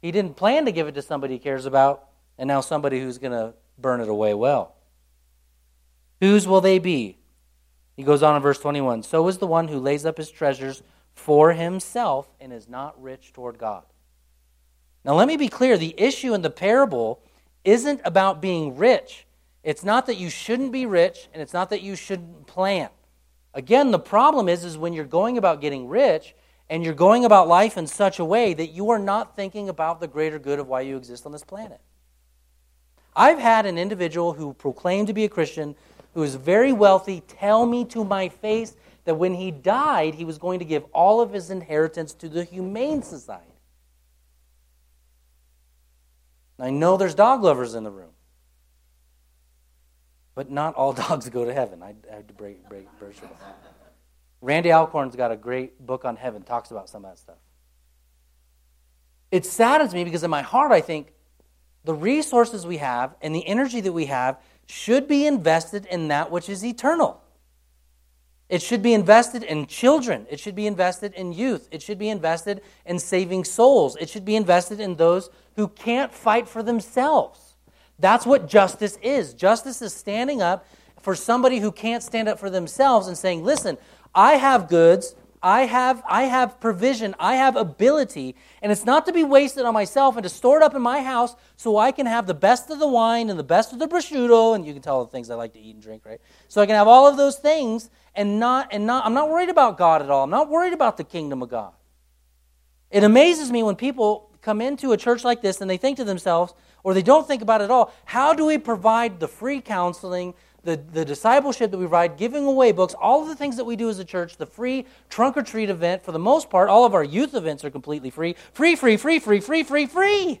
he didn't plan to give it to somebody he cares about, and now somebody who's going to burn it away well. Whose will they be? He goes on in verse 21 So is the one who lays up his treasures for himself and is not rich toward God. Now, let me be clear the issue in the parable isn't about being rich. It's not that you shouldn't be rich, and it's not that you shouldn't plan. Again, the problem is, is when you're going about getting rich and you're going about life in such a way that you are not thinking about the greater good of why you exist on this planet. I've had an individual who proclaimed to be a Christian who is very wealthy tell me to my face that when he died, he was going to give all of his inheritance to the Humane Society. I know there's dog lovers in the room, but not all dogs go to heaven. I, have to break, break, break. Randy Alcorn's got a great book on heaven, talks about some of that stuff. It saddens me because in my heart, I think the resources we have and the energy that we have should be invested in that which is eternal. It should be invested in children. It should be invested in youth. It should be invested in saving souls. It should be invested in those who can't fight for themselves. That's what justice is. Justice is standing up for somebody who can't stand up for themselves and saying, listen, I have goods, I have, I have provision, I have ability, and it's not to be wasted on myself and to store it up in my house so I can have the best of the wine and the best of the prosciutto, and you can tell the things I like to eat and drink, right? So I can have all of those things and not, and not, I'm not worried about God at all. I'm not worried about the kingdom of God. It amazes me when people come into a church like this and they think to themselves, or they don't think about it at all, how do we provide the free counseling, the, the discipleship that we provide, giving away books, all of the things that we do as a church, the free trunk or treat event, for the most part, all of our youth events are completely free. Free, free, free, free, free, free, free.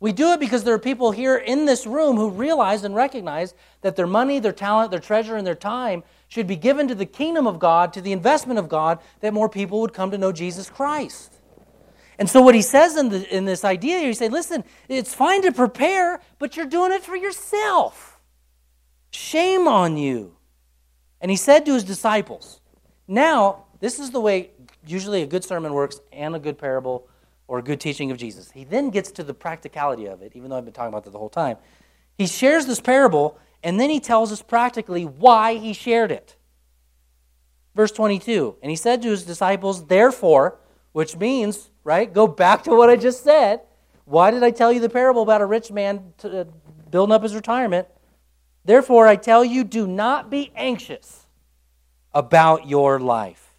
We do it because there are people here in this room who realize and recognize that their money, their talent, their treasure, and their time should be given to the kingdom of God, to the investment of God, that more people would come to know Jesus Christ. And so, what he says in, the, in this idea, he says, listen, it's fine to prepare, but you're doing it for yourself. Shame on you. And he said to his disciples, Now, this is the way usually a good sermon works and a good parable or a good teaching of Jesus. He then gets to the practicality of it, even though I've been talking about that the whole time. He shares this parable, and then he tells us practically why he shared it. Verse 22 And he said to his disciples, Therefore, which means, right, go back to what I just said. Why did I tell you the parable about a rich man uh, building up his retirement? Therefore, I tell you, do not be anxious about your life,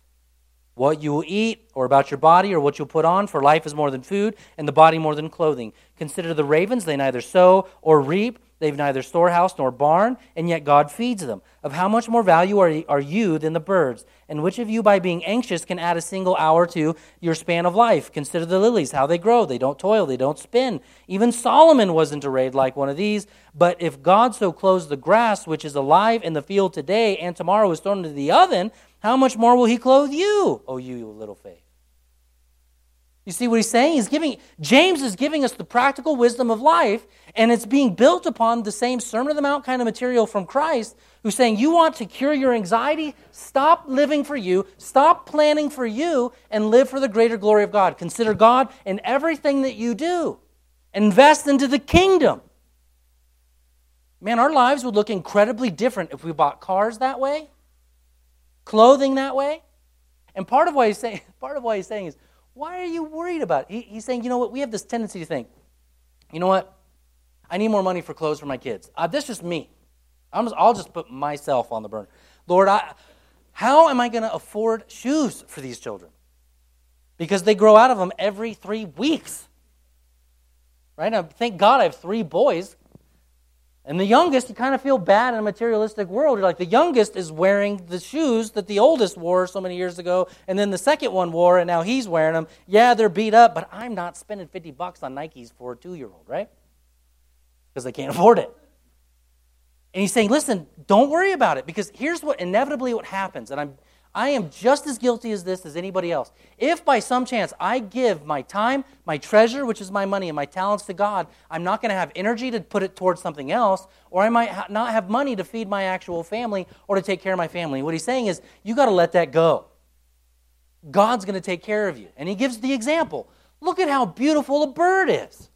what you will eat, or about your body, or what you'll put on, for life is more than food, and the body more than clothing. Consider the ravens, they neither sow or reap They've neither storehouse nor barn, and yet God feeds them. Of how much more value are, are you than the birds? And which of you, by being anxious, can add a single hour to your span of life? Consider the lilies, how they grow. They don't toil, they don't spin. Even Solomon wasn't arrayed like one of these. But if God so clothes the grass, which is alive in the field today, and tomorrow is thrown into the oven, how much more will he clothe you, O you little faith? You see what he's saying? He's giving James is giving us the practical wisdom of life, and it's being built upon the same Sermon on the Mount kind of material from Christ, who's saying, You want to cure your anxiety? Stop living for you, stop planning for you, and live for the greater glory of God. Consider God in everything that you do. Invest into the kingdom. Man, our lives would look incredibly different if we bought cars that way, clothing that way. And part of what he's saying, part of what he's saying is Why are you worried about it? He's saying, you know what? We have this tendency to think, you know what? I need more money for clothes for my kids. Uh, that's just me. I'm just, I'll just put myself on the burner. Lord, I, how am I going to afford shoes for these children? Because they grow out of them every three weeks. Right? Now, thank God I have three boys. And the youngest, you kind of feel bad in a materialistic world. You're like, the youngest is wearing the shoes that the oldest wore so many years ago, and then the second one wore, and now he's wearing them. Yeah, they're beat up, but I'm not spending 50 bucks on Nikes for a two year old, right? Because they can't afford it. And he's saying, listen, don't worry about it, because here's what inevitably what happens, and I'm I am just as guilty as this as anybody else. If by some chance I give my time, my treasure, which is my money, and my talents to God, I'm not going to have energy to put it towards something else, or I might ha- not have money to feed my actual family or to take care of my family. What he's saying is, you got to let that go. God's going to take care of you. And he gives the example look at how beautiful a bird is.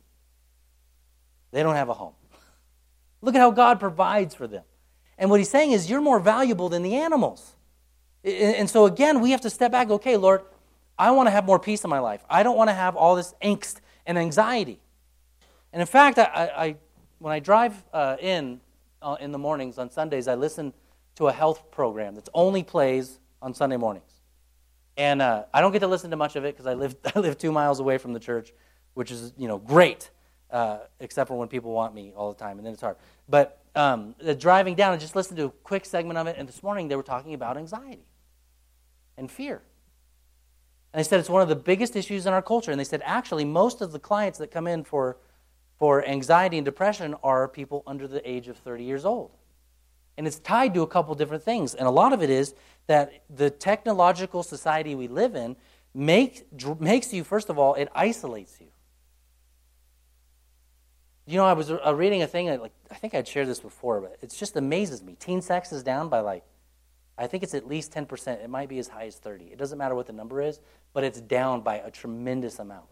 They don't have a home. Look at how God provides for them. And what he's saying is, you're more valuable than the animals. And so, again, we have to step back. Okay, Lord, I want to have more peace in my life. I don't want to have all this angst and anxiety. And in fact, I, I when I drive uh, in uh, in the mornings on Sundays, I listen to a health program that only plays on Sunday mornings. And uh, I don't get to listen to much of it because I live, I live two miles away from the church, which is you know great, uh, except for when people want me all the time, and then it's hard. But um, driving down, I just listened to a quick segment of it, and this morning they were talking about anxiety and fear. And they said it's one of the biggest issues in our culture. And they said actually, most of the clients that come in for, for anxiety and depression are people under the age of 30 years old. And it's tied to a couple different things. And a lot of it is that the technological society we live in make, makes you, first of all, it isolates you. You know, I was uh, reading a thing, like I think I'd shared this before, but it just amazes me. Teen sex is down by like I think it's at least 10%. It might be as high as 30. It doesn't matter what the number is, but it's down by a tremendous amount.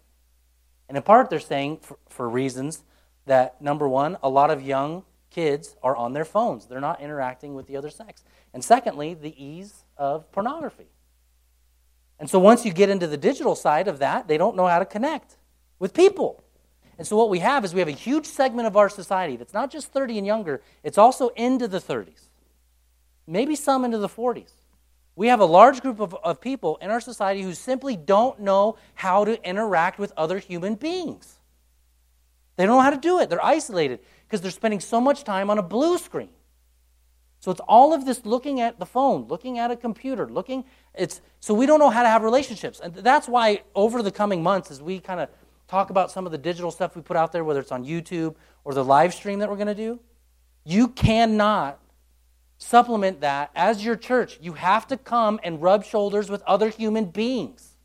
And in part, they're saying for, for reasons that, number one, a lot of young kids are on their phones. They're not interacting with the other sex. And secondly, the ease of pornography. And so once you get into the digital side of that, they don't know how to connect with people. And so what we have is we have a huge segment of our society that's not just 30 and younger, it's also into the 30s maybe some into the 40s. We have a large group of, of people in our society who simply don't know how to interact with other human beings. They don't know how to do it. They're isolated because they're spending so much time on a blue screen. So it's all of this looking at the phone, looking at a computer, looking it's so we don't know how to have relationships. And that's why over the coming months as we kind of talk about some of the digital stuff we put out there whether it's on YouTube or the live stream that we're going to do, you cannot supplement that as your church. You have to come and rub shoulders with other human beings.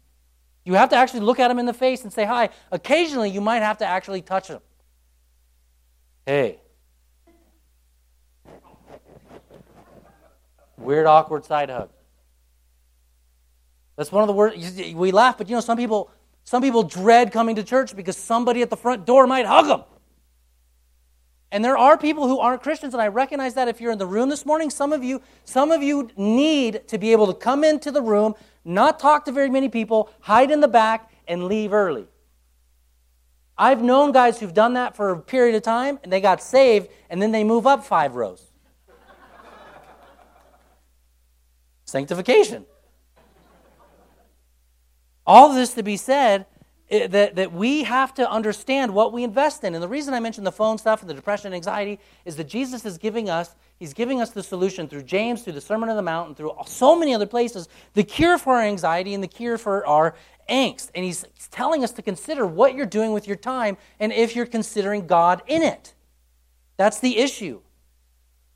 You have to actually look at them in the face and say hi. Occasionally, you might have to actually touch them. Hey. Weird, awkward side hug. That's one of the words we laugh, but you know, some people some people dread coming to church because somebody at the front door might hug them. And there are people who aren't Christians, and I recognize that if you're in the room this morning, some of you, some of you need to be able to come into the room, not talk to very many people, hide in the back, and leave early. I've known guys who've done that for a period of time, and they got saved, and then they move up five rows. Sanctification. All this to be said, eh, that, that we have to understand what we invest in. And the reason I mentioned the phone stuff and the depression and anxiety is that Jesus is giving us, he's giving us the solution through James, through the Sermon on the Mount, and through so many other places, the cure for our anxiety and the cure for our angst. And he's telling us to consider what you're doing with your time and if you're considering God in it. That's the issue.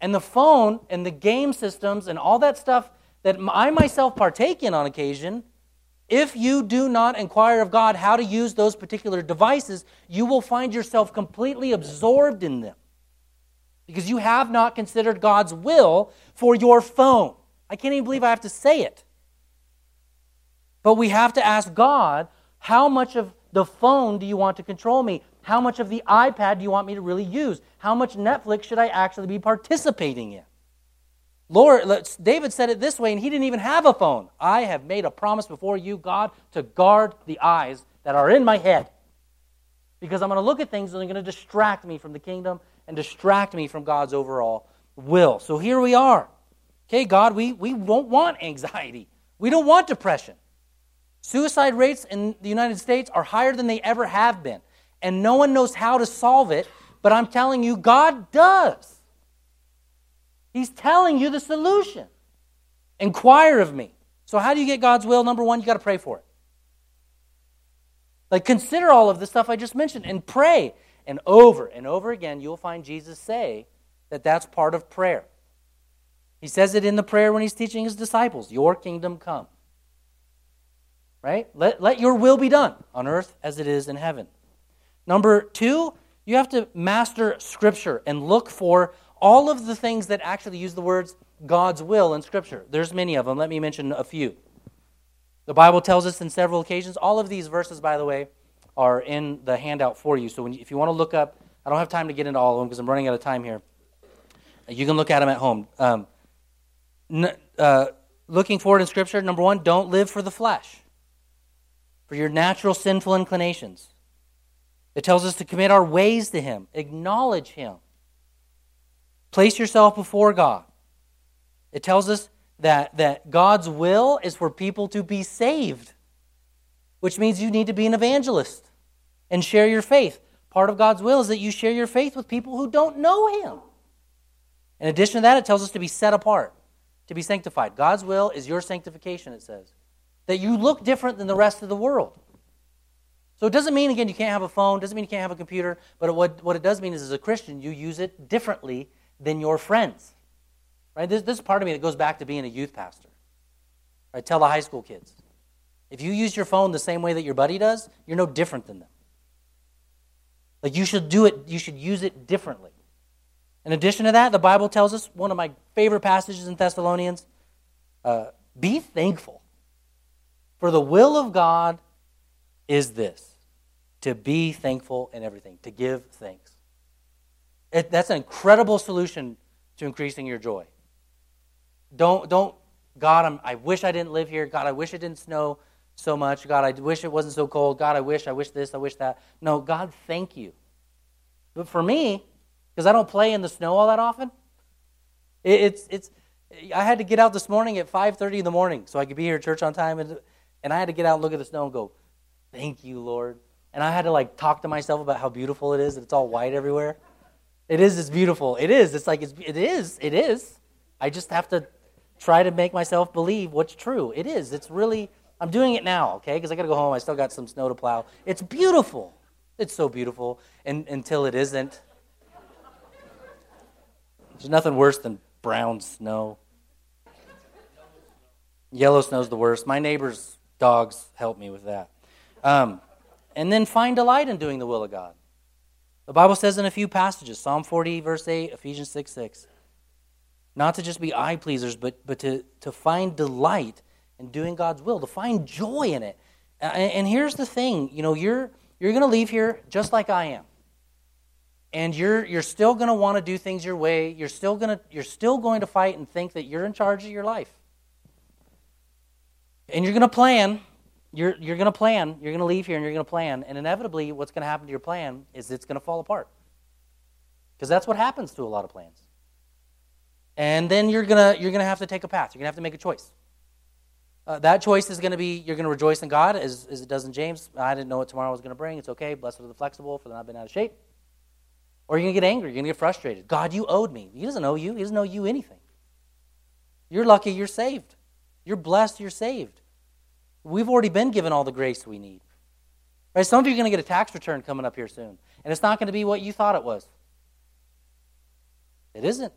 And the phone and the game systems and all that stuff that I myself partake in on occasion if you do not inquire of God how to use those particular devices, you will find yourself completely absorbed in them because you have not considered God's will for your phone. I can't even believe I have to say it. But we have to ask God, how much of the phone do you want to control me? How much of the iPad do you want me to really use? How much Netflix should I actually be participating in? Lord, David said it this way, and he didn't even have a phone. I have made a promise before you, God, to guard the eyes that are in my head. Because I'm going to look at things and they're going to distract me from the kingdom and distract me from God's overall will. So here we are. Okay, God, we, we won't want anxiety. We don't want depression. Suicide rates in the United States are higher than they ever have been. And no one knows how to solve it, but I'm telling you, God does. He's telling you the solution. Inquire of me. So, how do you get God's will? Number one, you got to pray for it. Like, consider all of the stuff I just mentioned and pray. And over and over again, you'll find Jesus say that that's part of prayer. He says it in the prayer when he's teaching his disciples Your kingdom come. Right? Let, let your will be done on earth as it is in heaven. Number two, you have to master Scripture and look for all of the things that actually use the words God's will in Scripture. There's many of them. Let me mention a few. The Bible tells us in several occasions, all of these verses, by the way, are in the handout for you. So you, if you want to look up, I don't have time to get into all of them because I'm running out of time here. You can look at them at home. Um, n- uh, looking forward in Scripture, number one, don't live for the flesh, for your natural sinful inclinations. It tells us to commit our ways to Him, acknowledge Him, place yourself before God. It tells us that, that God's will is for people to be saved, which means you need to be an evangelist and share your faith. Part of God's will is that you share your faith with people who don't know Him. In addition to that, it tells us to be set apart, to be sanctified. God's will is your sanctification, it says. That you look different than the rest of the world. So it doesn't mean, again, you can't have a phone, doesn't mean you can't have a computer, but what, what it does mean is as a Christian, you use it differently than your friends. Right? This, this is part of me that goes back to being a youth pastor. I tell the high school kids. If you use your phone the same way that your buddy does, you're no different than them. Like you should do it, you should use it differently. In addition to that, the Bible tells us one of my favorite passages in Thessalonians uh, be thankful. For the will of God is this to be thankful in everything, to give thanks. It, that's an incredible solution to increasing your joy. Don't, don't, God, I'm, I wish I didn't live here. God, I wish it didn't snow so much. God, I wish it wasn't so cold. God, I wish, I wish this, I wish that. No, God, thank you. But for me, because I don't play in the snow all that often. It, it's it's. I had to get out this morning at 5:30 in the morning so I could be here at church on time, and and I had to get out and look at the snow and go, "Thank you, Lord." And I had to like talk to myself about how beautiful it is that it's all white everywhere. It is. It's beautiful. It is. It's like it's. It is. It is. I just have to try to make myself believe what's true. It is. It's really. I'm doing it now, okay? Because I got to go home. I still got some snow to plow. It's beautiful. It's so beautiful, and until it isn't. There's nothing worse than brown snow. Yellow snow's the worst. My neighbor's dogs help me with that. Um, and then find delight in doing the will of God. The Bible says in a few passages Psalm 40, verse 8, Ephesians 6 6. Not to just be eye pleasers, but, but to, to find delight in doing God's will, to find joy in it. And, and here's the thing you know, you're, you're going to leave here just like I am and you're you're still going to want to do things your way you're still to you're still going to fight and think that you're in charge of your life and you're going to plan you're you're going to plan you're going to leave here and you're going to plan and inevitably what's going to happen to your plan is it's going to fall apart because that's what happens to a lot of plans and then you're going to you're going to have to take a path you're going to have to make a choice uh, that choice is going to be you're going to rejoice in god as, as it does in james i didn't know what tomorrow was going to bring it's okay blessed are the flexible for they're not been out of shape or you're going to get angry. You're going to get frustrated. God, you owed me. He doesn't owe you. He doesn't owe you anything. You're lucky you're saved. You're blessed you're saved. We've already been given all the grace we need. Right? Some of you are going to get a tax return coming up here soon, and it's not going to be what you thought it was. It isn't.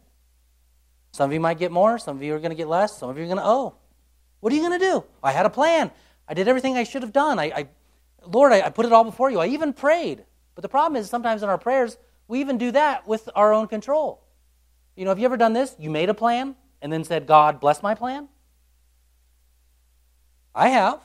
Some of you might get more, some of you are going to get less, some of you are going to owe. Oh, what are you going to do? I had a plan. I did everything I should have done. I, I Lord, I, I put it all before you. I even prayed. But the problem is sometimes in our prayers, we even do that with our own control. You know, have you ever done this? You made a plan and then said, God, bless my plan? I have.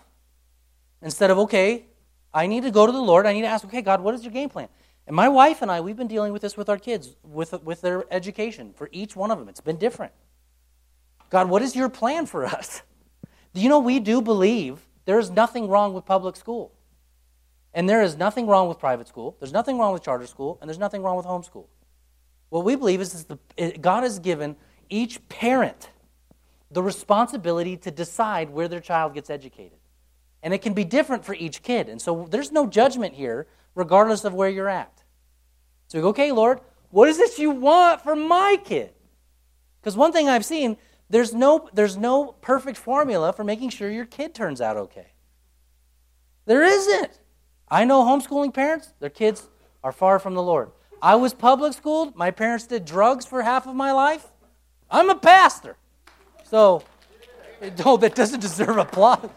Instead of, okay, I need to go to the Lord. I need to ask, okay, God, what is your game plan? And my wife and I, we've been dealing with this with our kids, with, with their education. For each one of them, it's been different. God, what is your plan for us? You know we do believe there is nothing wrong with public school? And there is nothing wrong with private school. There's nothing wrong with charter school. And there's nothing wrong with homeschool. What we believe is, is God has given each parent the responsibility to decide where their child gets educated. And it can be different for each kid. And so there's no judgment here, regardless of where you're at. So we go, okay, Lord, what is it you want for my kid? Because one thing I've seen, there's no, there's no perfect formula for making sure your kid turns out okay. There isn't. I know homeschooling parents, their kids are far from the Lord. I was public schooled. My parents did drugs for half of my life. I'm a pastor. So, no, that doesn't deserve applause.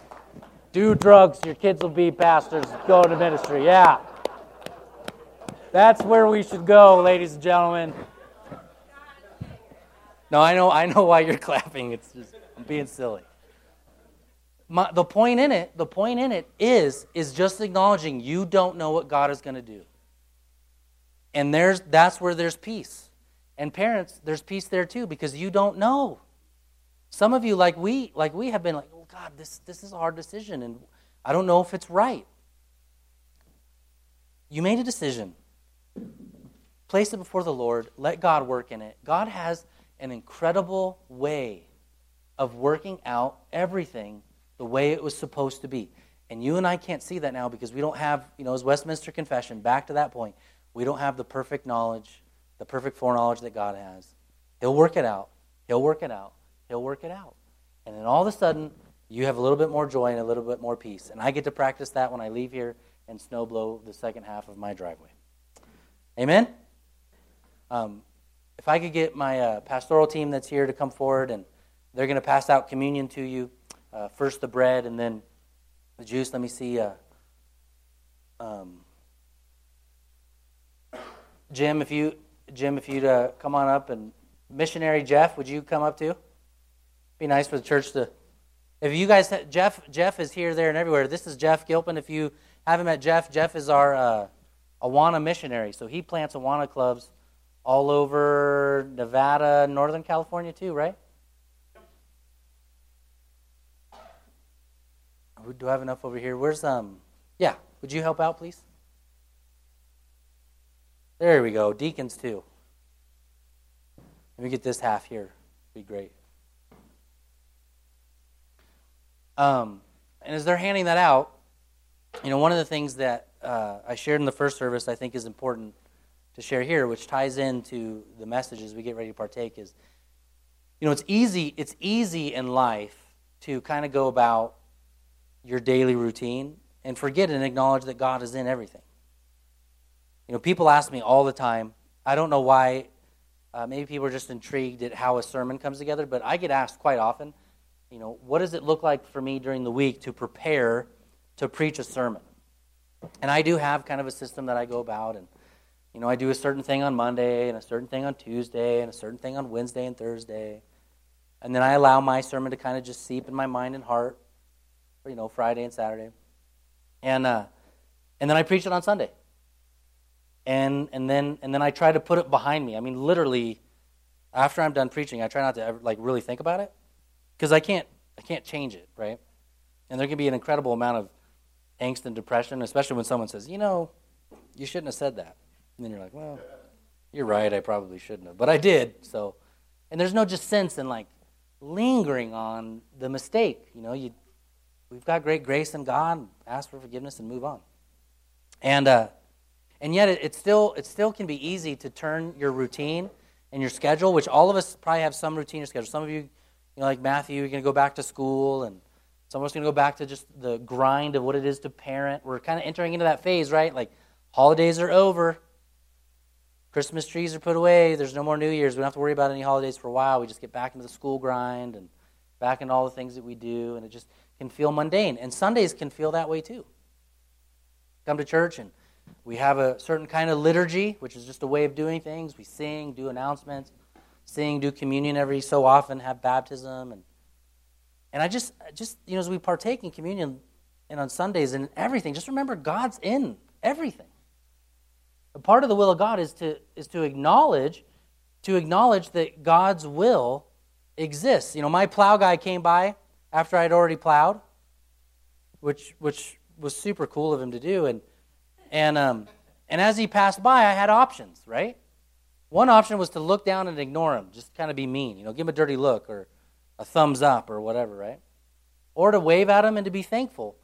Do drugs, your kids will be pastors, go into ministry. Yeah. That's where we should go, ladies and gentlemen. No, I know, I know why you're clapping. It's just I'm being silly. My, the point in it, the point in it is, is just acknowledging you don't know what God is going to do. And there's, that's where there's peace. And parents, there's peace there too because you don't know. Some of you, like we, like we have been like, oh God, this, this is a hard decision and I don't know if it's right. You made a decision. Place it before the Lord. Let God work in it. God has an incredible way of working out everything the way it was supposed to be. And you and I can't see that now because we don't have, you know, as Westminster Confession, back to that point, we don't have the perfect knowledge, the perfect foreknowledge that God has. He'll work it out. He'll work it out. He'll work it out. And then all of a sudden, you have a little bit more joy and a little bit more peace. And I get to practice that when I leave here and snow blow the second half of my driveway. Amen? Um, if I could get my uh, pastoral team that's here to come forward and they're going to pass out communion to you uh, first the bread and then the juice. Let me see. Uh, um, Jim, if you Jim, if you'd uh, come on up and missionary Jeff, would you come up too? Be nice for the church to. If you guys, Jeff, Jeff is here, there, and everywhere. This is Jeff Gilpin. If you haven't met Jeff, Jeff is our uh, Awana missionary. So he plants Awana clubs all over Nevada, Northern California too, right? do I have enough over here? Where's um? Yeah, would you help out, please? There we go. Deacons too. Let me get this half here. Be great. Um, and as they're handing that out, you know, one of the things that uh, I shared in the first service, I think is important to share here, which ties into the message as we get ready to partake, is, you know, it's easy. It's easy in life to kind of go about your daily routine and forget and acknowledge that God is in everything. You know, people ask me all the time, I don't know why, uh, maybe people are just intrigued at how a sermon comes together, but I get asked quite often, you know, what does it look like for me during the week to prepare to preach a sermon? And I do have kind of a system that I go about, and, you know, I do a certain thing on Monday, and a certain thing on Tuesday, and a certain thing on Wednesday and Thursday. And then I allow my sermon to kind of just seep in my mind and heart you know, Friday and Saturday. And, uh, and then I preach it on Sunday. And, and, then, and then I try to put it behind me. I mean, literally, after I'm done preaching, I try not to ever, like really think about it because I can't, I can't change it, right? And there can be an incredible amount of angst and depression, especially when someone says, you know, you shouldn't have said that. And then you're like, well, you're right, I probably shouldn't have. But I did, so. And there's no just sense in like lingering on the mistake. You know, you, we've got great grace in God, ask for forgiveness and move on. And, uh, and yet it, it, still, it still can be easy to turn your routine and your schedule, which all of us probably have some routine or schedule. Some of you, you know, like Matthew, you're going to go back to school, and some of us going to go back to just the grind of what it is to parent. We're kind of entering into that phase, right? Like holidays are over. Christmas trees are put away. There's no more New Year's. We don't have to worry about any holidays for a while. We just get back into the school grind and back into all the things that we do. And it just can feel mundane. And Sundays can feel that way too. Come to church and we have a certain kind of liturgy, which is just a way of doing things. We sing, do announcements, sing, do communion every so often, have baptism. And, and I just, just, you know, as we partake in communion and on Sundays and everything, just remember God's in everything. A part of the will of God is to, is to acknowledge, to acknowledge that God's will exists. You know, my plow guy came by after I'd already plowed, which which was super cool of him to do, and and um, and as he passed by, I had options, right? One option was to look down and ignore him, just kind of be mean, you know, give him a dirty look or a thumbs up or whatever, right? Or to wave at him and to be thankful.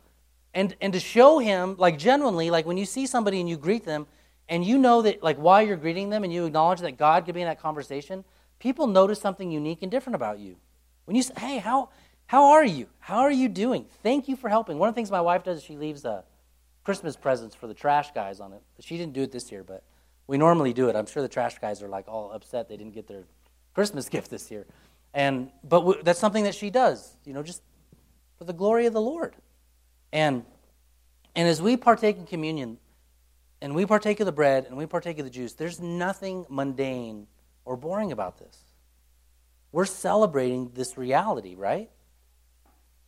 And and to show him like genuinely, like when you see somebody and you greet them and you know that like while you're greeting them and you acknowledge that God could be in that conversation, people notice something unique and different about you. When you say, "Hey, how how are you? How are you doing? Thank you for helping." One of the things my wife does is she leaves uh, Christmas presents for the trash guys on it. She didn't do it this year, but we normally do it. I'm sure the trash guys are like all upset they didn't get their Christmas gift this year. And but that's something that she does, you know, just for the glory of the Lord. And and as we partake in communion, and we partake of the bread and we partake of the juice, there's nothing mundane or boring about this. We're celebrating this reality, right?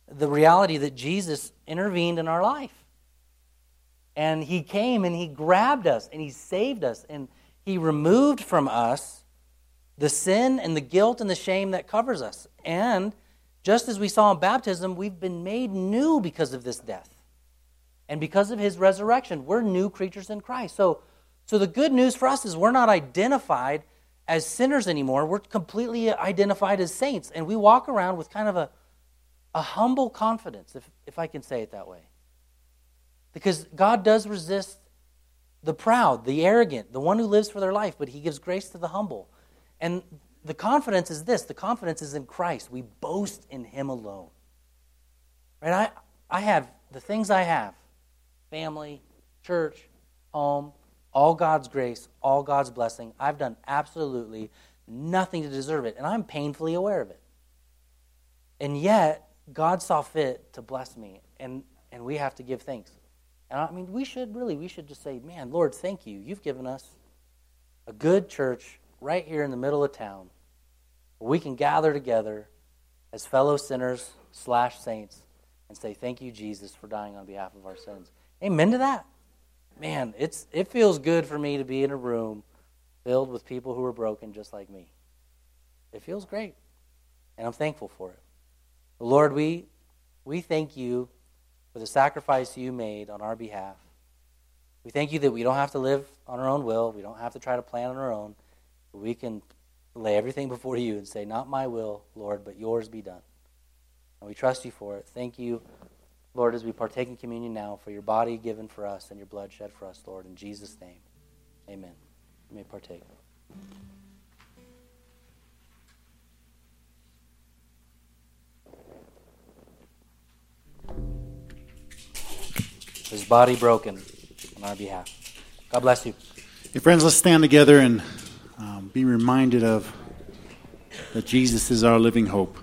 The reality that Jesus intervened in our life. And he came and he grabbed us and he saved us and he removed from us the sin and the guilt and the shame that covers us. And just as we saw in baptism, we've been made new because of this death. And because of his resurrection, we're new creatures in Christ. So, so the good news for us is we're not identified as sinners anymore. We're completely identified as saints. And we walk around with kind of a, a humble confidence, if, if I can say it that way. Because God does resist the proud, the arrogant, the one who lives for their life, but he gives grace to the humble. And the confidence is this the confidence is in Christ. We boast in him alone. Right? I, I have the things I have family, church, home, all God's grace, all God's blessing. I've done absolutely nothing to deserve it, and I'm painfully aware of it. And yet, God saw fit to bless me, and, and we have to give thanks. And I mean, we should really, we should just say, man, Lord, thank you. You've given us a good church right here in the middle of town where we can gather together as fellow sinners slash saints and say, thank you, Jesus, for dying on behalf of our sins. Amen to that. Man, it's, it feels good for me to be in a room filled with people who are broken just like me. It feels great. And I'm thankful for it. Lord, we, we thank you for the sacrifice you made on our behalf. We thank you that we don't have to live on our own will. We don't have to try to plan on our own. But we can lay everything before you and say, Not my will, Lord, but yours be done. And we trust you for it. Thank you, Lord, as we partake in communion now, for your body given for us and your blood shed for us, Lord. In Jesus' name, amen. You may partake. His body broken on our behalf. God bless you. Hey, friends, let's stand together and um, be reminded of that Jesus is our living hope.